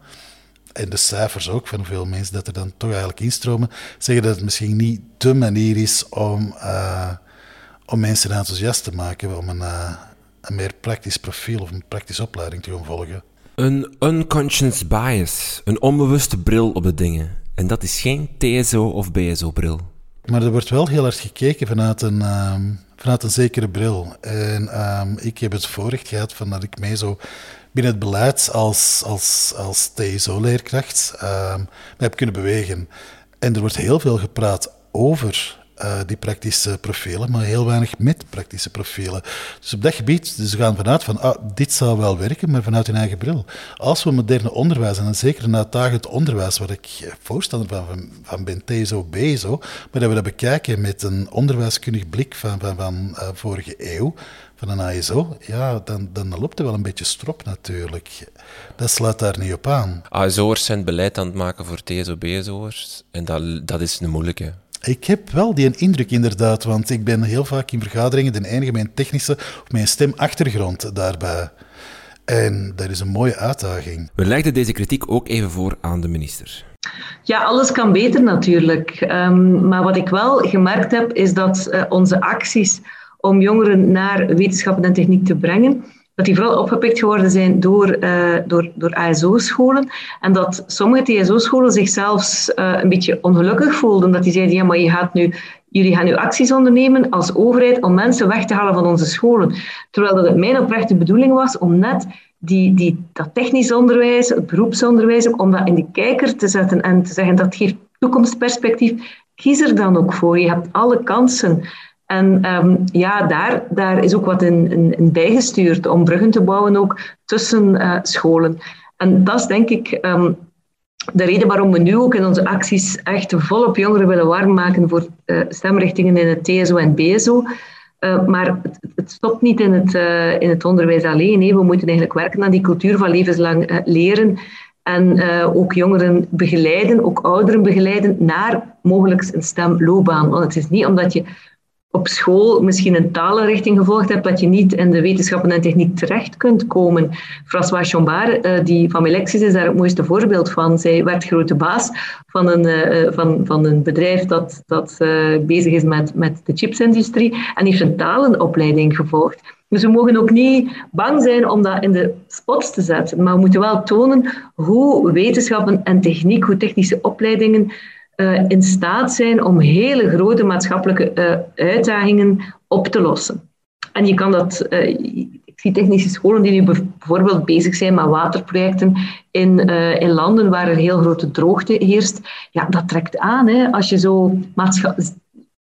en de cijfers ook van hoeveel mensen dat er dan toch eigenlijk instromen, zeggen dat het misschien niet de manier is om, uh, om mensen enthousiast te maken, om een, uh, een meer praktisch profiel of een praktische opleiding te gaan volgen. Een unconscious bias, een onbewuste bril op de dingen. En dat is geen TSO of BSO-bril. Maar er wordt wel heel erg gekeken vanuit een, um, vanuit een zekere bril. En um, ik heb het voorrecht gehad van dat ik mee zo binnen het beleid als, als, als TSO-leerkracht uh, heb kunnen bewegen. En er wordt heel veel gepraat over uh, die praktische profielen, maar heel weinig met praktische profielen. Dus op dat gebied, dus gaan vanuit van, ah, dit zou wel werken, maar vanuit hun eigen bril. Als we moderne onderwijs, en zeker een uitdagend onderwijs, waar ik voorstander van, van, ben, TSO, BSO, maar dat we dat bekijken met een onderwijskundig blik van, van, uh, vorige eeuw, van een ASO, ja, dan, dan loopt er wel een beetje strop natuurlijk. Dat slaat daar niet op aan. ASO'ers zijn beleid aan het maken voor TSO, BSO'ers. En dat, dat is een moeilijke. Ik heb wel die indruk inderdaad, want ik ben heel vaak in vergaderingen de enige met een technische of een stemachtergrond daarbij. En dat is een mooie uitdaging. We legden deze kritiek ook even voor aan de minister. Ja, alles kan beter natuurlijk. Um, maar wat ik wel gemerkt heb, is dat uh, onze acties om jongeren naar wetenschappen en techniek te brengen, dat die vooral opgepikt geworden zijn door, uh, door, door ASO-scholen. En dat sommige TSO-scholen zich zelfs uh, een beetje ongelukkig voelden. Dat die zeiden, ja, maar je gaat nu, jullie gaan nu acties ondernemen als overheid om mensen weg te halen van onze scholen. Terwijl dat het mijn oprechte bedoeling was om net die, die, dat technisch onderwijs, het beroepsonderwijs, om dat in de kijker te zetten en te zeggen dat geeft toekomstperspectief. Kies er dan ook voor. Je hebt alle kansen. En um, ja, daar, daar is ook wat in, in, bijgestuurd om bruggen te bouwen ook tussen uh, scholen. En dat is denk ik um, de reden waarom we nu ook in onze acties echt volop jongeren willen warm maken voor uh, stemrichtingen in het TSO en BSO. Uh, maar het, het, stopt niet in het, in het onderwijs alleen. Hè. We moeten eigenlijk werken aan die cultuur van levenslang leren. En ook jongeren begeleiden, ook ouderen begeleiden naar mogelijk een stemloopbaan. Want het is niet omdat je op school misschien een talenrichting gevolgd hebt, dat je niet in de wetenschappen en techniek terecht kunt komen. François Chambard, uh, die van Melexis is daar het mooiste voorbeeld van. Zij werd grote baas van een, uh, van, van een bedrijf dat, dat bezig is met, met de chipsindustrie en heeft een talenopleiding gevolgd. Dus we mogen ook niet bang zijn om dat in de spots te zetten. Maar we moeten wel tonen hoe wetenschappen en techniek, hoe technische opleidingen uh, in staat zijn om hele grote maatschappelijke uh, uitdagingen op te lossen. En je kan dat, uh, ik zie technische scholen die nu bijvoorbeeld bezig zijn met waterprojecten in, in landen waar er heel grote droogte heerst. Ja, dat trekt aan. Hè. Als je zo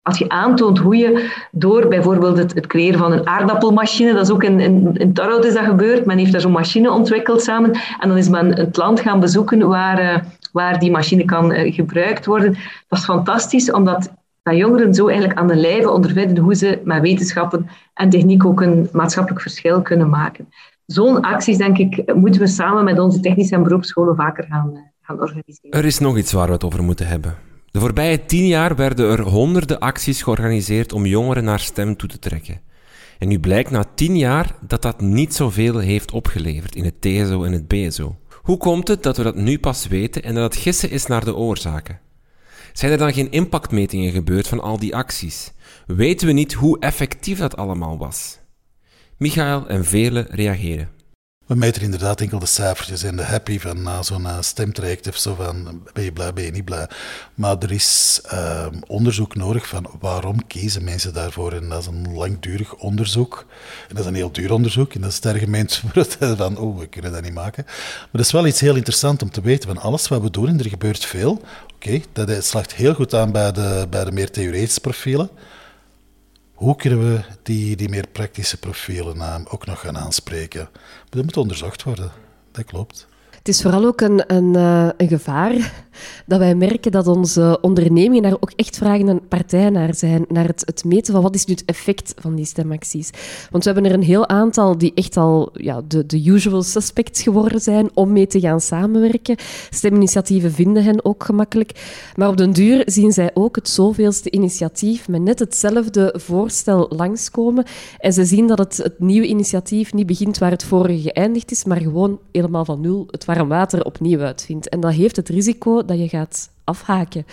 als je aantoont hoe je door bijvoorbeeld het, het, creëren van een aardappelmachine, dat is ook in, in, in is dat gebeurd, men heeft daar zo'n machine ontwikkeld samen en dan is men het land gaan bezoeken waar, waar die machine kan uh, gebruikt worden. Dat is fantastisch, omdat dat jongeren zo eigenlijk aan de lijve ondervinden hoe ze met wetenschappen en techniek ook een maatschappelijk verschil kunnen maken. Zo'n acties, denk ik, moeten we samen met onze technische en beroepsscholen vaker gaan, uh, gaan organiseren. Er is nog iets waar we het over moeten hebben. De voorbije tien jaar werden er honderden acties georganiseerd om jongeren naar stem toe te trekken. En nu blijkt na tien jaar dat dat niet zoveel heeft opgeleverd in het TSO en het BSO. Hoe komt het dat we dat nu pas weten en dat het gissen is naar de oorzaken? Zijn er dan geen impactmetingen gebeurd van al die acties? Weten we niet hoe effectief dat allemaal was? Michael en velen reageren. We meten inderdaad enkel de cijfertjes en de happy van na zo'n uh, stemtraject of zo van ben je blij, ben je niet blij. Maar er is uh, onderzoek nodig van waarom kiezen mensen daarvoor. En dat is een langdurig onderzoek. En dat is een heel duur onderzoek. En dat is het argument van, oh, we kunnen dat niet maken. Maar dat is wel iets heel interessants om te weten. Van alles wat we doen, en er gebeurt veel. Oké, dat slaagt heel goed aan bij de, bij de meer theoretische profielen. Hoe kunnen we die, die meer praktische profielen ook nog gaan aanspreken? Dat moet onderzocht worden, dat klopt. Het is vooral ook een, een, eh, een, gevaar dat wij merken dat onze ondernemingen daar ook echt vragende partij naar zijn, naar het, het, meten van wat is nu het effect van die stemacties. Want we hebben er een heel aantal die echt al ja, de, de usual suspects geworden zijn om mee te gaan samenwerken. Steminitiatieven vinden hen ook gemakkelijk. Maar op den duur zien zij ook het zoveelste initiatief met net hetzelfde voorstel langskomen. En ze zien dat het, het nieuwe initiatief niet begint waar het vorige geëindigd is, maar gewoon helemaal van nul het warm water opnieuw uitvindt. En dat heeft het risico dat je gaat afhaken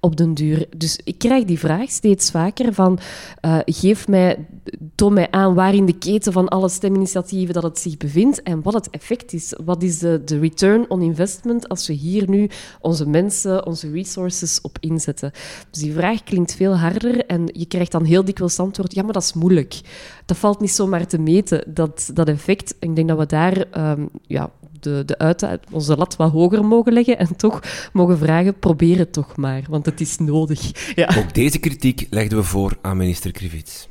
op den duur. Dus ik krijg die vraag steeds vaker van uh, geef mij, toon mij aan waar in de keten van alle steminitiatieven dat het zich bevindt en wat het effect is. Wat is de, de return on investment als we hier nu onze mensen, onze resources op inzetten? Dus die vraag klinkt veel harder en je krijgt dan heel dikwijls antwoord, ja, maar dat is moeilijk. Dat valt niet zomaar te meten, dat, dat effect. Ik denk dat we daar um, ja, de, de uit, onze lat wat hoger mogen leggen en toch mogen vragen, probeer het toch maar, want het is nodig. Ja. Ook deze kritiek legden we voor aan minister Krivits.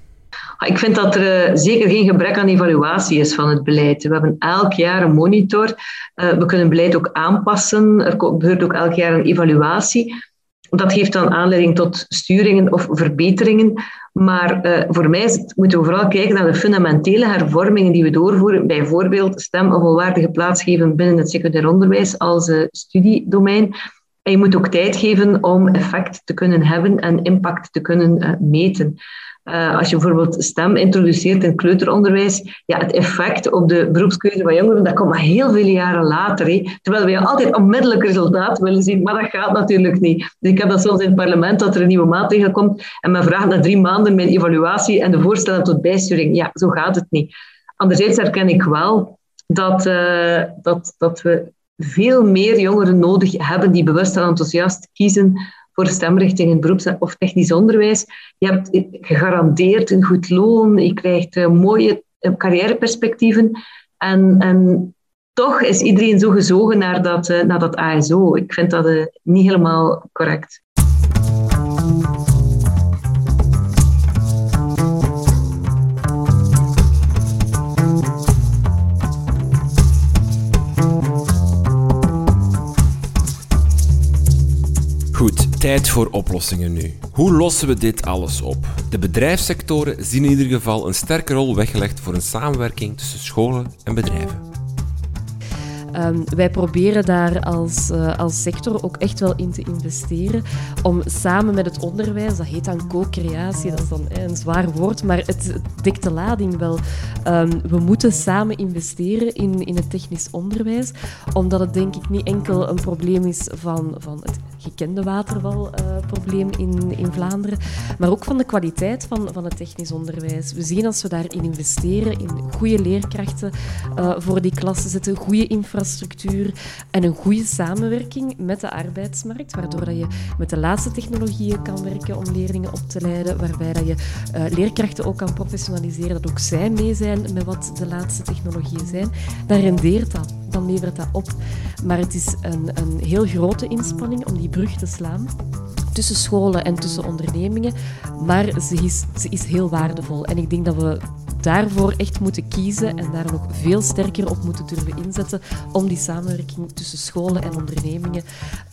Ik vind dat er uh, zeker geen gebrek aan evaluatie is van het beleid. We hebben elk jaar een monitor. Uh, we kunnen beleid ook aanpassen. Er gebeurt ook elk jaar een evaluatie. Dat geeft dan aanleiding tot sturingen of verbeteringen. Maar uh, voor mij het, moeten we vooral kijken naar de fundamentele hervormingen die we doorvoeren. Bijvoorbeeld stem een volwaardige plaats geven binnen het secundair onderwijs als uh, studiedomein. En je moet ook tijd geven om effect te kunnen hebben en impact te kunnen uh, meten. Uh, als je bijvoorbeeld stem introduceert in kleuteronderwijs, ja, het effect op de beroepskeuze van jongeren, dat komt maar heel veel jaren later. Terwijl we altijd onmiddellijk resultaat willen zien, maar dat gaat natuurlijk niet. Dus ik heb dat soms in het parlement, dat er een nieuwe maatregel komt en men vraagt na drie maanden mijn evaluatie en de voorstellen tot bijsturing. Ja, zo gaat het niet. Anderzijds herken ik wel dat, uh, dat, dat we veel meer jongeren nodig hebben die bewust en enthousiast kiezen voor stemrichting in beroeps- of technisch onderwijs. Je hebt gegarandeerd een goed loon, je krijgt uh, mooie uh, carrièreperspectieven. En, toch is iedereen zo gezogen naar dat, uh, naar dat ASO. Ik vind dat niet helemaal correct. Goed, tijd voor oplossingen nu. Hoe lossen we dit alles op? De bedrijfssectoren zien in ieder geval een sterke rol weggelegd voor een samenwerking tussen scholen en bedrijven. Um, wij proberen daar als, uh, als sector ook echt wel in te investeren om samen met het onderwijs, dat heet dan co-creatie, dat is dan eh, een zwaar woord, maar het dekt de lading wel. Um, we moeten samen investeren in, in het technisch onderwijs, omdat het denk ik niet enkel een probleem is van, van het gekende watervalprobleem in, in Vlaanderen, maar ook van de kwaliteit van, van het technisch onderwijs. We zien als we daarin investeren, in goede leerkrachten uh, voor die klassen zetten, goede infrastructuur en een goede samenwerking met de arbeidsmarkt, waardoor dat je met de laatste technologieën kan werken om leerlingen op te leiden, waarbij dat je uh, leerkrachten ook kan professionaliseren, dat ook zij mee zijn met wat de laatste technologieën zijn, dan rendeert dat, dan levert dat op. Maar het is een, een heel grote inspanning om die brug te slaan tussen scholen en tussen ondernemingen, maar ze is, ze is heel waardevol. En ik denk dat we daarvoor echt moeten kiezen en daar nog veel sterker op moeten durven inzetten om die samenwerking tussen scholen en ondernemingen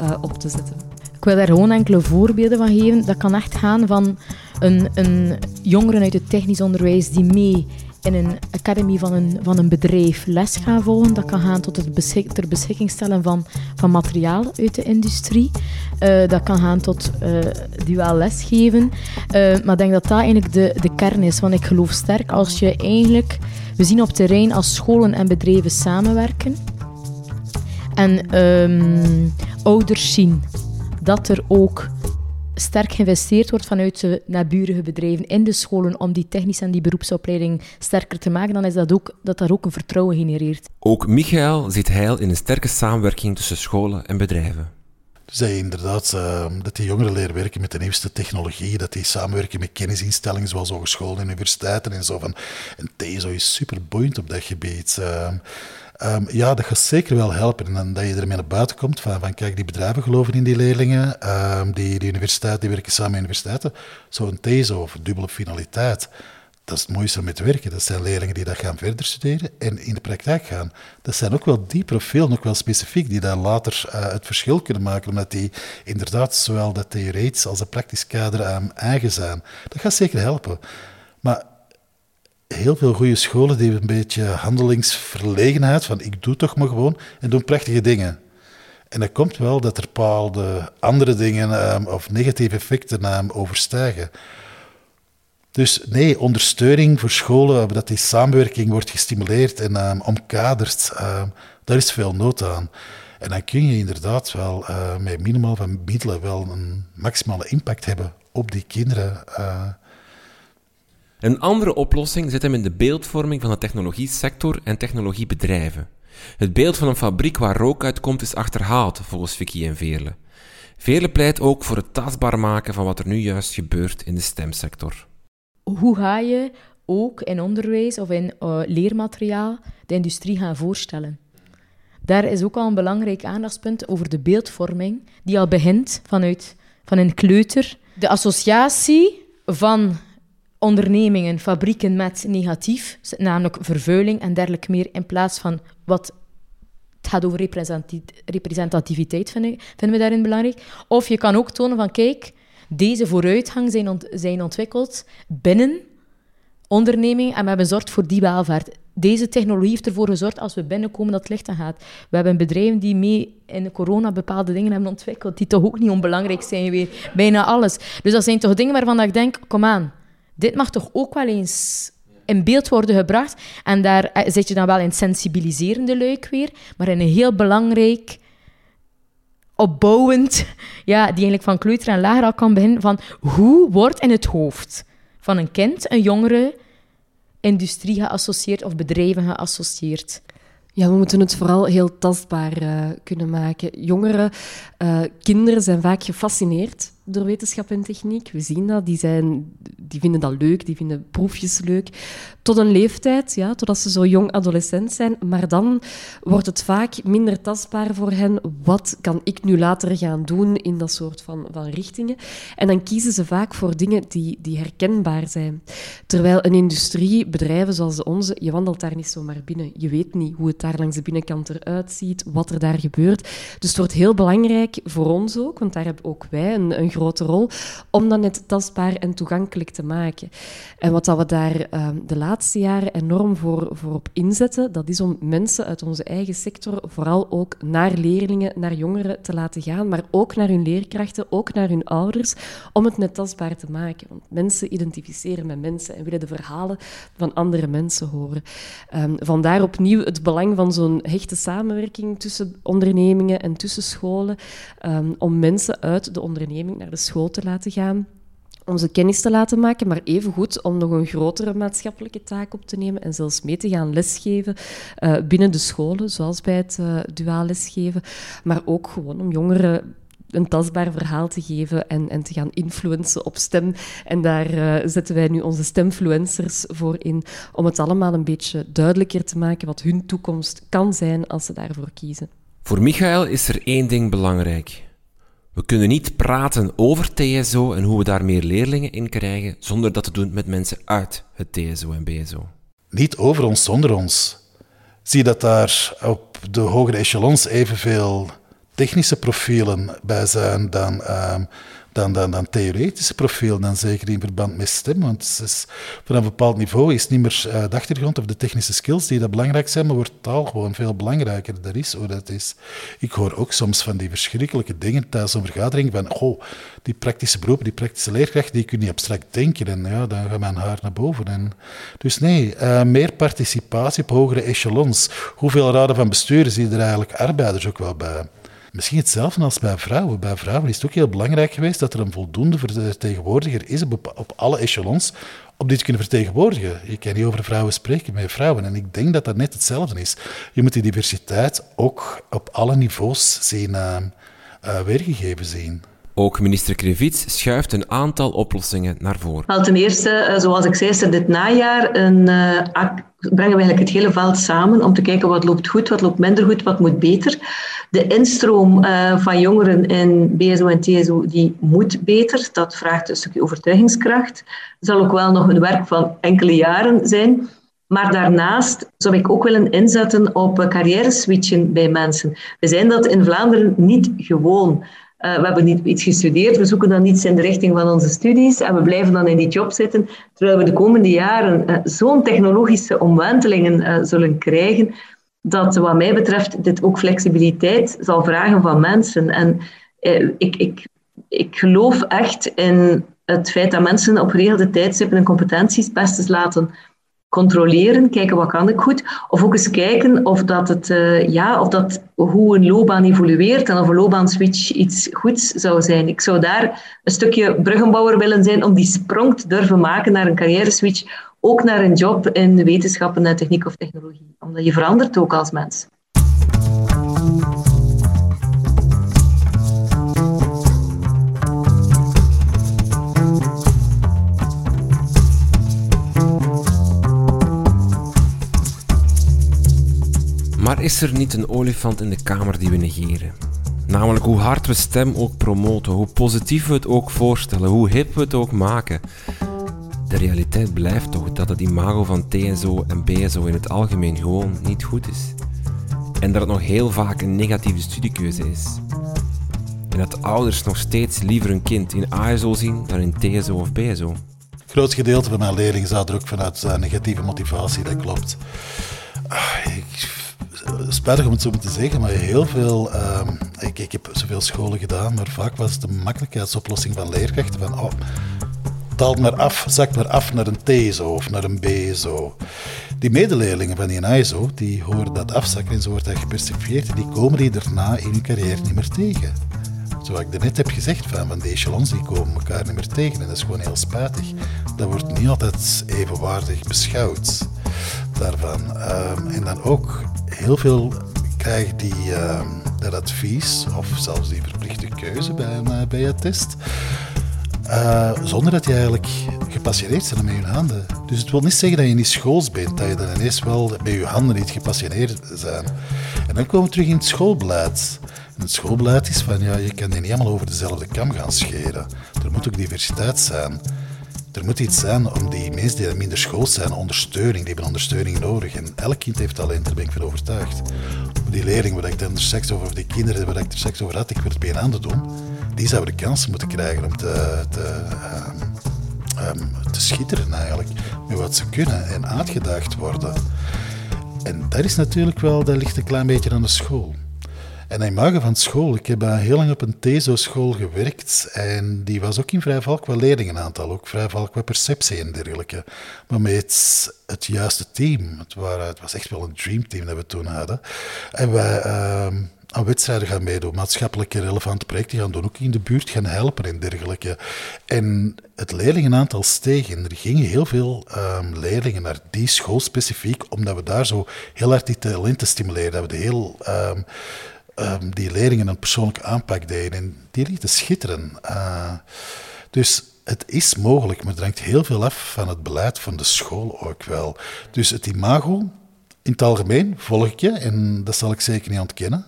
uh, op te zetten. Ik wil daar gewoon enkele voorbeelden van geven. Dat kan echt gaan van een, een jongeren uit het technisch onderwijs die mee in een academie van een, van een bedrijf les gaan volgen. Dat kan gaan tot het beschik, ter beschikking stellen van, van materiaal uit de industrie. Uh, dat kan gaan tot uh, duaal lesgeven. Uh, maar ik denk dat dat eigenlijk de, de kern is. Want ik geloof sterk als je eigenlijk... We zien op terrein als scholen en bedrijven samenwerken. En um, ouders zien dat er ook sterk geïnvesteerd wordt vanuit de naburige bedrijven in de scholen om die technische en die beroepsopleiding sterker te maken, dan is dat ook dat daar ook een vertrouwen genereert. Ook Michael ziet heil in een sterke samenwerking tussen scholen en bedrijven. Zij inderdaad uh, dat die jongeren leren werken met de nieuwste technologie, dat die samenwerken met kennisinstellingen zoals hogescholen en universiteiten en zo. Van. En TESO is super boeiend op dat gebied. Uh, Um, ja, dat gaat zeker wel helpen. En dat je ermee naar buiten komt van, kijk, die bedrijven geloven in die leerlingen, um, die, die universiteiten, die werken samen met universiteiten. Zo'n TESO of dubbele finaliteit, dat is het mooiste te werken. Dat zijn leerlingen die dat gaan verder studeren en in de praktijk gaan. Dat zijn ook wel die profielen, ook wel specifiek, die daar later uh, het verschil kunnen maken, omdat die inderdaad zowel dat theoretisch als dat praktisch kader um, eigen zijn. Dat gaat zeker helpen. Maar heel veel goede scholen die hebben een beetje handelingsverlegenheid, van ik doe toch maar gewoon, en doen prachtige dingen. En dat komt wel dat er bepaalde andere dingen um, of negatieve effecten um, overstijgen. Dus nee, ondersteuning voor scholen, dat die samenwerking wordt gestimuleerd en um, omkaderd, daar is veel nood aan. En dan kun je inderdaad wel uh, met minimaal van middelen wel een maximale impact hebben op die kinderen. Uh, een andere oplossing zit hem in de beeldvorming van de technologiesector en technologiebedrijven. Het beeld van een fabriek waar rook uitkomt is achterhaald, volgens Vicky en Veerle. Veerle pleit ook voor het tastbaar maken van wat er nu juist gebeurt in de stemsector. Hoe ga je ook in onderwijs of in uh, leermateriaal de industrie gaan voorstellen? Daar is ook al een belangrijk aandachtspunt over de beeldvorming, die al begint vanuit van een kleuter. De associatie van ondernemingen, fabrieken met negatief, namelijk vervuiling en dergelijke meer, in plaats van wat het gaat over representativiteit, vinden, we daarin belangrijk. Of je kan ook tonen van, kijk, deze vooruitgang zijn, zijn ontwikkeld binnen ondernemingen en we hebben gezorgd voor die welvaart. Deze technologie heeft ervoor gezorgd, als we binnenkomen, dat het licht gaat. We hebben bedrijven die mee in de corona bepaalde dingen hebben ontwikkeld, die toch ook niet onbelangrijk zijn weer. Bijna alles. Dus dat zijn toch dingen waarvan ik denk, kom aan, dit mag toch ook wel eens in beeld worden gebracht. En daar eh, zit je dan wel in sensibiliserende luik weer, maar in een heel belangrijk, opbouwend, ja, die eigenlijk van kleuter en lager al kan beginnen, van hoe wordt in het hoofd van een kind, een jongere, industrie geassocieerd of bedrijven geassocieerd? Ja, we moeten het vooral heel tastbaar uh, kunnen maken. Jongeren, uh, kinderen zijn vaak gefascineerd door wetenschap en techniek. We zien dat. Die, zijn, die vinden dat leuk, die vinden proefjes leuk. Tot een leeftijd, ja, totdat ze zo jong adolescent zijn. Maar dan wordt het vaak minder tastbaar voor hen. Wat kan ik nu later gaan doen in dat soort van, van richtingen? En dan kiezen ze vaak voor dingen die, die herkenbaar zijn. Terwijl een industrie, bedrijven zoals onze, je wandelt daar niet zomaar binnen. Je weet niet hoe het daar langs de binnenkant eruit ziet, wat er daar gebeurt. Dus het wordt heel belangrijk voor ons ook, want daar hebben ook wij een, een grote rol, om dat net tastbaar en toegankelijk te maken. En wat dat we daar ehm, de laatste jaren enorm voor, voor op inzetten, dat is om mensen uit onze eigen sector vooral ook naar leerlingen, naar jongeren te laten gaan, maar ook naar hun leerkrachten, ook naar hun ouders, om het net tastbaar te maken. Want mensen identificeren met mensen en willen de verhalen van andere mensen horen. Um, vandaar opnieuw het belang van zo'n hechte samenwerking tussen ondernemingen en tussen scholen, um, om mensen uit de onderneming naar de school te laten gaan om ze kennis te laten maken, maar evengoed om nog een grotere maatschappelijke taak op te nemen en zelfs mee te gaan lesgeven uh, binnen de scholen, zoals bij het uh, duaal lesgeven, maar ook gewoon om jongeren een tastbaar verhaal te geven en, en te gaan influencen op stem. En daar uh, zetten wij nu onze stemfluencers voor in, om het allemaal een beetje duidelijker te maken wat hun toekomst kan zijn als ze daarvoor kiezen. Voor Michael is er één ding belangrijk. We kunnen niet praten over TSO en hoe we daar meer leerlingen in krijgen, zonder dat te doen met mensen uit het TSO en BSO. Niet over ons, zonder ons. Zie dat daar op de hogere echelons evenveel technische profielen bij zijn dan um, dan, dan, dan theoretische profiel, dan zeker in verband met stem. Want is, van een bepaald niveau is niet meer uh, de achtergrond of de technische skills die dat belangrijk zijn, maar wordt taal gewoon veel belangrijker. Dat is hoe dat is. Ik hoor ook soms van die verschrikkelijke dingen tijdens een vergadering van, oh, die praktische beroepen, die praktische leerkracht, die kun je abstract denken. En ja, dan gaat mijn haar naar boven. En, dus nee, uh, meer participatie op hogere echelons. Hoeveel raden van bestuur zie je er eigenlijk arbeiders ook wel bij? Misschien hetzelfde als bij vrouwen. Bij vrouwen is het ook heel belangrijk geweest dat er een voldoende vertegenwoordiger is op, alle echelons om dit te kunnen vertegenwoordigen. Je kan niet over vrouwen spreken met vrouwen. En ik denk dat dat net hetzelfde is. Je moet die diversiteit ook op alle niveaus zien, uh, uh, weergegeven zien. Ook minister Krevits schuift een aantal oplossingen naar voren. Wel, ten eerste, eh, zoals ik zei, is er dit najaar een, uh, brengen we eigenlijk het hele veld samen om te kijken wat loopt goed, wat loopt minder goed, wat moet beter. De instroom uh, van jongeren in BSO en TSO die moet beter. Dat vraagt een stukje overtuigingskracht. Het zal ook wel nog een werk van enkele jaren zijn. Maar daarnaast zou ik ook willen inzetten op carrière switchen bij mensen. We zijn dat in Vlaanderen niet gewoon. Uh, we hebben niet iets gestudeerd, we zoeken dan iets in de richting van onze studies en we blijven dan in die job zitten, terwijl we de komende jaren uh, zo'n technologische omwentelingen uh, zullen krijgen, dat wat mij betreft dit ook flexibiliteit zal vragen van mensen. En ik, ik, ik geloof echt in het feit dat mensen op geregelde tijdstippen hun competenties best laten controleren, kijken wat kan ik goed, of ook eens kijken of dat het, uh, ja, of dat hoe een loopbaan evolueert en of een loopbaanswitch iets goeds zou zijn. Ik zou daar een stukje bruggenbouwer willen zijn om die sprong te durven maken naar een carrière switch, ook naar een job in wetenschappen en techniek of technologie, omdat je verandert ook als mens. Maar is er niet een olifant in de kamer die we negeren? Namelijk hoe hard we stem ook promoten, hoe positief we het ook voorstellen, hoe hip we het ook maken. De realiteit blijft toch dat het imago van TSO en BSO in het algemeen gewoon niet goed is. En dat het nog heel vaak een negatieve studiekeuze is. En dat ouders nog steeds liever hun kind in ASO zien dan in TSO of BSO. Een groot gedeelte van mijn leerlingen staat er vanuit uh, negatieve motivatie, dat klopt. Ah, ik spijtig om het zo te zeggen, maar heel veel. Uh, ik, ik heb zoveel scholen gedaan, maar vaak was het de makkelijkheidsoplossing van leerkrachten: van oh, maar af, zakt maar af naar een TSO of naar een BSO. Die medeleerlingen van die ISO, die horen dat afzakken en zo wordt dat gepercipieerd die komen die daarna in hun carrière niet meer tegen. Zoals ik net heb gezegd, van, van de echelons die komen elkaar niet meer tegen en dat is gewoon heel spijtig. Dat wordt niet altijd evenwaardig beschouwd daarvan. Um, en dan ook heel veel krijgen die uh, dat advies of zelfs die verplichte keuze bij een, uh, bij een test. Uh, zonder dat je eigenlijk gepassioneerd bent met je handen. Dus het wil niet zeggen dat je niet schools bent, dat je dan ineens wel met je handen niet gepassioneerd zijn. En dan komen we terug in het schoolbeleid. En het schoolbeleid is van, ja, je kan die niet allemaal over dezelfde kam gaan scheren. Er moet ook diversiteit zijn. Er moet iets zijn om die mensen die minder school zijn, ondersteuning, die hebben ondersteuning nodig. En elk kind heeft talent, daar ben ik van overtuigd. Die leerlingen waar ik dan er seks over, of die kinderen waar ik er seks over had, ik wil het bij ander doen, die zouden de kans moeten krijgen om te, te, uh, ehm, te schitteren eigenlijk met wat ze kunnen en uitgedaagd worden. En dat is natuurlijk wel, dat ligt een klein beetje aan de school. En in magen van school, ik heb heel lang op een TESO-school gewerkt en die was ook in vrij valk qua leerlingenaantal, ook vrij valk qua perceptie en dergelijke. Maar met het juiste team, het, het was echt wel een dreamteam dat we toen hadden. En wij uh, aan wedstrijden gaan meedoen, maatschappelijk relevante projecten gaan doen, ook in de buurt gaan helpen en dergelijke. En het leerlingenaantal steeg en er gingen heel veel um, leerlingen naar die school specifiek, omdat we daar zo heel hard die talenten stimuleerden, dat we de heel... Um, um, die leerlingen een persoonlijke aanpak deden. En die lieten schitteren. Uh, dus het is mogelijk, maar het hangt heel veel af van het beleid van de school ook wel. Dus het imago, in het algemeen, volg ik je, en dat zal ik zeker niet ontkennen.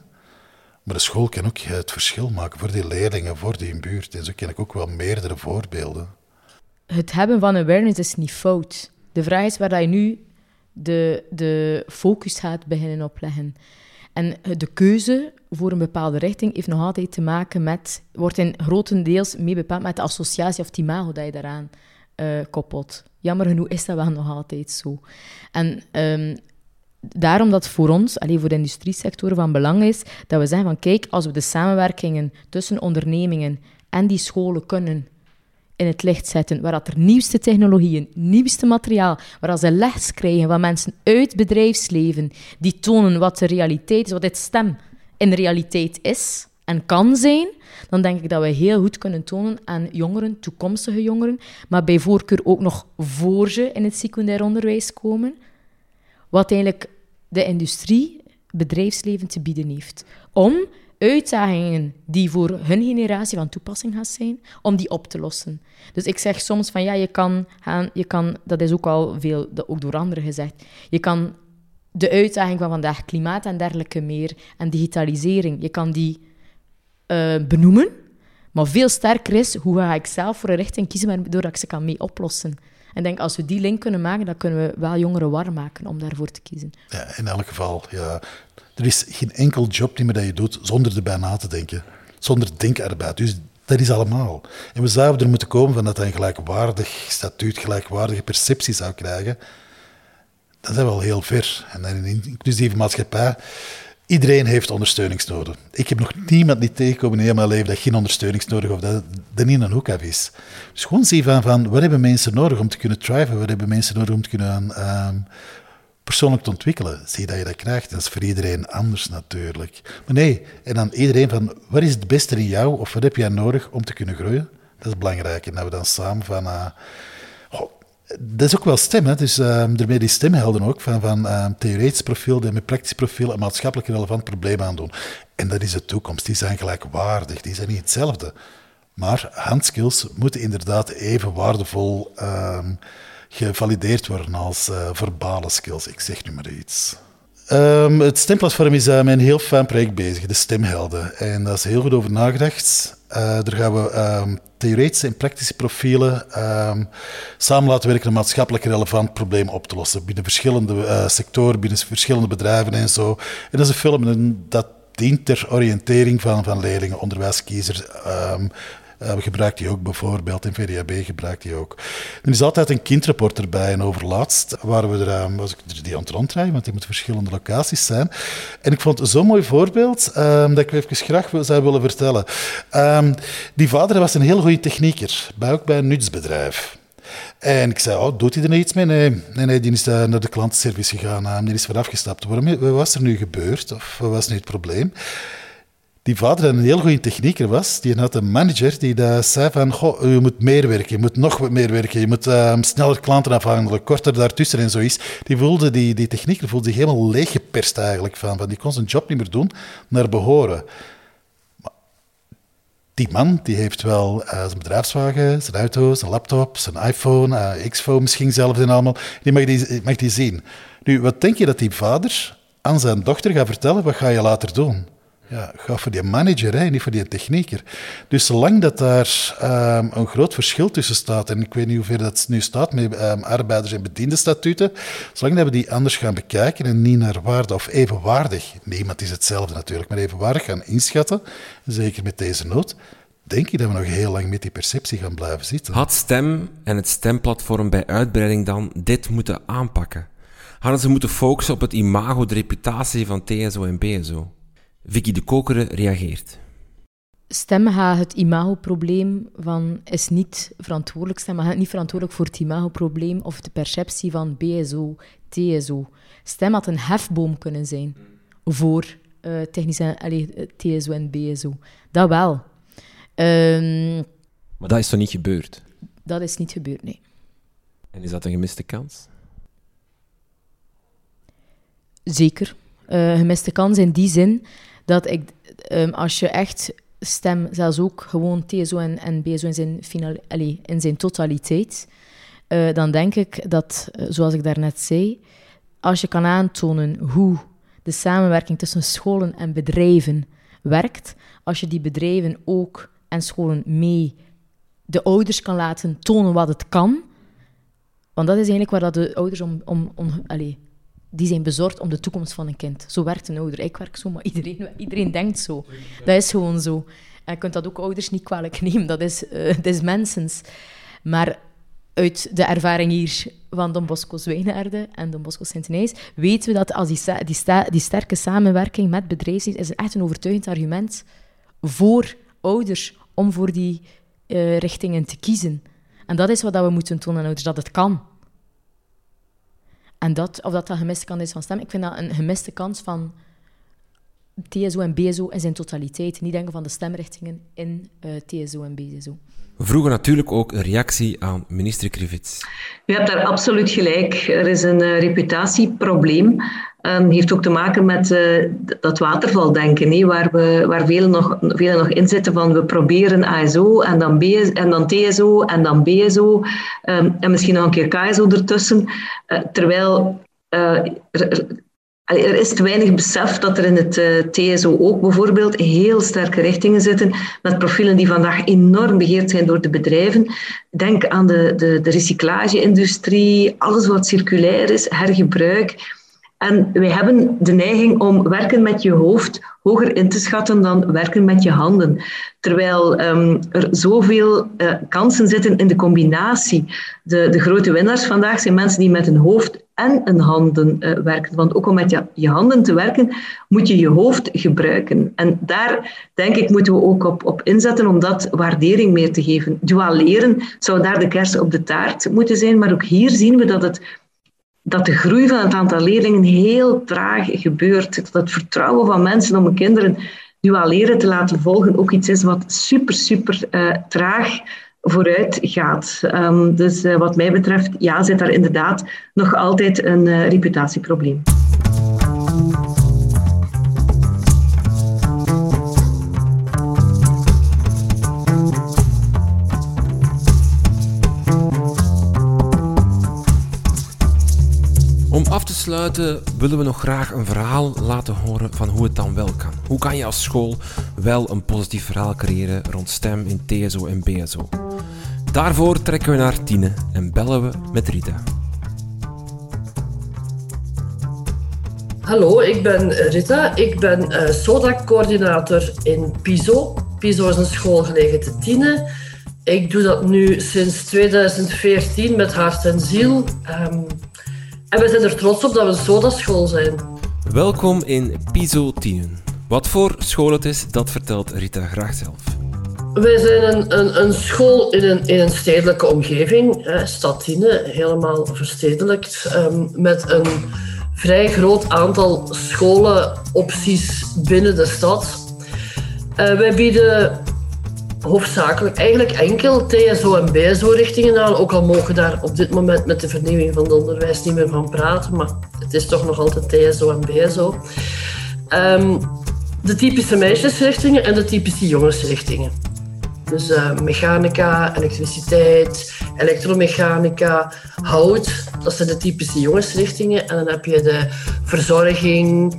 Maar de school kan ook het verschil maken voor die leerlingen, voor die buurt. En zo ken ik ook wel meerdere voorbeelden. Het hebben van awareness is niet fout. De vraag is waar je nu de, de focus gaat beginnen opleggen. En de keuze voor een bepaalde richting heeft nog altijd te maken met, wordt in grotendeels mee bepaald met de associatie of het imago dat je daaraan uh, koppelt. Jammer genoeg is dat wel nog altijd zo. En um, daarom dat voor ons, alleen voor de industriesector, van belang is dat we zeggen van kijk, als we de samenwerkingen tussen ondernemingen en die scholen kunnen in het licht zetten, waar dat er nieuwste technologieën, nieuwste materiaal, waar ze les krijgen van mensen uit bedrijfsleven, die tonen wat de realiteit is, wat dit stem in de realiteit is en kan zijn, dan denk ik dat we heel goed kunnen tonen aan jongeren, toekomstige jongeren, maar bij voorkeur ook nog voor ze in het secundair onderwijs komen, wat eigenlijk de industrie, bedrijfsleven te bieden heeft. Om uitdagingen die voor hun generatie van toepassing gaan zijn, om die op te lossen. Dus ik zeg soms van ja, je kan gaan, je kan, dat is ook al veel, ook door anderen gezegd, je kan de uitdaging van vandaag, klimaat en dergelijke meer, en digitalisering, je kan die uh, benoemen, maar veel sterker is, hoe ga ik zelf voor een richting kiezen waardoor ik ze kan mee oplossen. En denk, als we die link kunnen maken, dan kunnen we wel jongeren warm maken om daarvoor te kiezen. Ja, in elk geval, ja. Er is geen enkel job meer dat je doet zonder erbij na te denken. Zonder denkarbeid. Dus dat is allemaal. En we zouden er moeten komen van dat hij een gelijkwaardig statuut, gelijkwaardige perceptie zou krijgen. Dat zijn we al heel ver. En in een inclusieve maatschappij, iedereen heeft ondersteuningsnoden. Ik heb nog niemand niet tegengekomen in mijn leven dat geen ondersteuningsnodig of dat er niet een hoek af is. Dus gewoon zien van, van wat hebben mensen nodig om te kunnen thriven, wat hebben mensen nodig om te kunnen um, persoonlijk te ontwikkelen. Zie dat je dat krijgt. Dat is voor iedereen anders natuurlijk. Maar nee, en dan iedereen van, wat is het beste in jou of wat heb jij nodig om te kunnen groeien? Dat is belangrijk. En dat we dan samen van... Uh, dat is ook wel stem, hè? dus daarmee die stemhelden ook, van, van uh, theoretisch profiel en met praktisch profiel een maatschappelijk relevant probleem aandoen. En dat is de toekomst, die zijn gelijkwaardig, die zijn niet hetzelfde. Maar handskills moeten inderdaad even waardevol um, gevalideerd worden als uh, verbale skills. Ik zeg nu maar iets. Um, het stemplatform is uh, met een heel fijn project bezig, de Stemhelden. En daar is heel goed over nagedacht. Uh, daar gaan we um, theoretische en praktische profielen um, samen laten werken om maatschappelijk relevant probleem op te lossen. Binnen verschillende sectoren, binnen verschillende bedrijven en zo. En dat is een film dat dient ter oriëntering van, van leerlingen, onderwijskiezers, uh, gebruikt die ook bijvoorbeeld, in VDAB gebruikt die ook. Er is altijd een kindrapport erbij en overlaatst waren we er, was ik die aan het rondrijden, want die moeten verschillende locaties zijn. En ik vond zo'n mooi voorbeeld um, dat ik even graag zou willen vertellen. Die vader was een heel goede technieker, bij, ook bij een nutsbedrijf. En ik zei, oh, doet hij er niet iets mee? Nee, nee, nee die is naar de klantenservice gegaan, die is weer afgestapt. Waarom, wat was er nu gebeurd? Of wat was nu het probleem? Die vader een heel goede technieker was, die had een manager die zei van, goh, je moet meer werken, je moet nog wat meer werken, je moet um, sneller klanten afhandelen, korter daartussen en zo is. Die, voelde, die, die technieker voelde zich helemaal leeggeperst eigenlijk van, van, die kon zijn job niet meer doen naar behoren. Die man die heeft wel uh, zijn bedrijfswagen, zijn auto, zijn laptop, zijn iPhone, uh, X-phone misschien zelfs en allemaal. Die mag, die mag die zien. Nu, wat denk je dat die vader aan zijn dochter gaat vertellen, wat ga je later doen? Ja, gaat voor die manager, hè, niet voor die technieker. Dus zolang dat daar um, een groot verschil tussen staat, en ik weet niet hoeveel dat nu staat met um, arbeiders- en bediendenstatuten, zolang dat we die anders gaan bekijken en niet naar waarde of evenwaardig, niemand is hetzelfde natuurlijk, maar evenwaardig gaan inschatten, zeker met deze nood, denk ik dat we nog heel lang met die perceptie gaan blijven zitten. Had STEM en het STEM-platform bij uitbreiding dan dit moeten aanpakken? Hadden ze moeten focussen op het imago, de reputatie van TSO en BSO? Vicky de Kokere reageert. STEM gaat het imagoprobleem van is niet verantwoordelijk. STEM gaat niet verantwoordelijk voor het imagoprobleem of de perceptie van BSO, TSO. STEM had een hefboom kunnen zijn voor uh, technische, allez, TSO en BSO. Dat wel. Um, maar dat is toch niet gebeurd? Dat is niet gebeurd, nee. En is dat een gemiste kans? Zeker. Uh, gemiste kans in die zin dat ik, um, als je echt stem, zelfs ook gewoon TSO en, en BSO in zijn, final, in zijn totaliteit, uh, dan denk ik dat, uh, zoals ik daarnet zei, als je kan aantonen hoe de samenwerking tussen scholen en bedrijven werkt, als je die bedrijven ook en scholen mee de ouders kan laten tonen wat het kan, want dat is eigenlijk waar dat de ouders om, om, om die zijn bezorgd om de toekomst van een kind. Zo werkt een ouder. Ik werk zo, maar iedereen, iedereen denkt zo. Dat is gewoon zo. En je kunt dat ook ouders niet kwalijk nemen. Dat is, uh, dat is mensens. Maar uit de ervaring hier van Don Bosco Zwijnaarden en Don Bosco Sint-Nijs weten we dat als die, die, die sterke samenwerking met bedrijfsleven is echt een overtuigend argument voor ouders om voor die uh, richtingen te kiezen. En dat is wat we moeten tonen aan ouders, dat het kan. En dat, of dat een gemiste kans is van stem, ik vind dat een gemiste kans van TSO en BSO in zijn totaliteit. Niet denken van de stemrichtingen in uh, eh, TSO en BSO. We vroegen natuurlijk ook een reactie aan minister Krivits. U hebt daar absoluut gelijk. Er is een uh, reputatieprobleem. Um, heeft ook te maken met uh, dat watervaldenken, waar, we, waar velen nog, velen nog in zitten van we proberen ASO en dan, BS, en dan TSO en dan BSO um, en misschien nog een keer KSO ertussen. Uh, terwijl er, er is te weinig besef dat er in het TSO ook bijvoorbeeld heel sterke richtingen zitten met profielen die vandaag enorm begeerd zijn door de bedrijven. Denk aan de, de, de recyclage-industrie, alles wat circulair is, hergebruik. En wij hebben de neiging om werken met je hoofd hoger in te schatten dan werken met je handen. Terwijl um, er zoveel uh, kansen zitten in de combinatie. De, de grote winnaars vandaag zijn mensen die met een hoofd en een handen uh, werken. Want ook om met je, je, handen te werken, moet je je hoofd gebruiken. En daar, denk ik, moeten we ook op, op inzetten om dat waardering meer te geven. Dual leren zou daar de kers op de taart moeten zijn. Maar ook hier zien we dat het dat de groei van het aantal leerlingen heel traag gebeurt. Dat het vertrouwen van mensen om hun kinderen dual leren te laten volgen ook iets is wat super, super uh, traag vooruit gaat. Um, dus uh, wat mij betreft, ja, zit daar inderdaad nog altijd een uh, reputatieprobleem. Af te sluiten willen we nog graag een verhaal laten horen van hoe het dan wel kan. Hoe kan je als school wel een positief verhaal creëren rond STEM in TSO en BSO? Daarvoor trekken we naar Tine en bellen we met Rita. Hallo, ik ben Rita. Ik ben uh, SODAC-coördinator in PISO. PISO is een school gelegen te Tiene. Ik doe dat nu sinds 2014 met hart en ziel. Um, en we zijn er trots op dat we een sodaschool zijn. Welkom in Piso 10. Wat voor school het is, dat vertelt Rita graag zelf. Wij zijn een, een, een school in een, in een stedelijke omgeving, eh, stad Tiene, helemaal verstedelijkt, um, met een vrij groot aantal scholenopties binnen de stad. Uh, wij bieden hoofdzakelijk eigenlijk enkel TSO en BSO-richtingen aan. Ook al mogen daar op dit moment met de vernieuwing van het onderwijs niet meer van praten, maar het is toch nog altijd TSO en BSO. Um, de typische meisjesrichtingen en de typische jongensrichtingen. Dus uh, mechanica, elektriciteit, elektromechanica, hout, dat zijn de typische jongensrichtingen. En dan heb je de verzorging,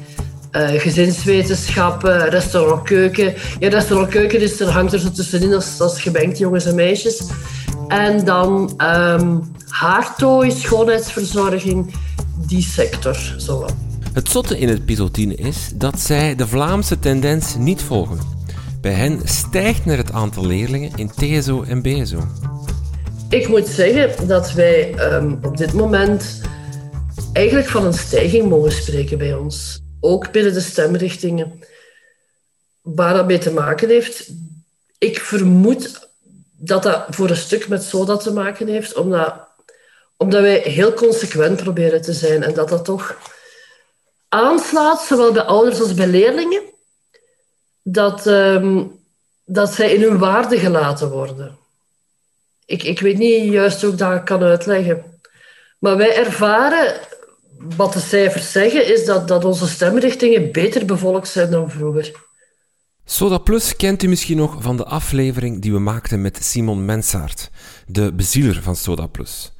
uh, gezinswetenschappen, restaurantkeuken. Ja, restaurantkeuken is, er hangt er zo tussenin als, als gebenkt jongens en meisjes. En dan um, haartooi, schoonheidsverzorging, die sector. Zo. Het zotte in het pisotine is dat zij de Vlaamse tendens niet volgen. Bij hen stijgt naar het aantal leerlingen in TSO en BSO. Ik moet zeggen dat wij ehm, op dit moment eigenlijk van een stijging mogen spreken bij ons. Ook binnen de stemrichtingen. Waar dat mee te maken heeft, ik vermoed dat dat voor een stuk met SODA te maken heeft, omdat, omdat wij heel consequent proberen te zijn en dat dat toch aanslaat, zowel bij ouders als bij leerlingen, dat, ehm, dat zij in hun waarde gelaten worden. Ik, ik weet niet juist hoe ik dat kan uitleggen. Maar wij ervaren, wat de cijfers zeggen, is dat, dat onze stemrichtingen beter bevolkt zijn dan vroeger. Soda Plus kent u misschien nog van de aflevering die we maakten met Simon Mensaert, de bezieler van Soda Plus.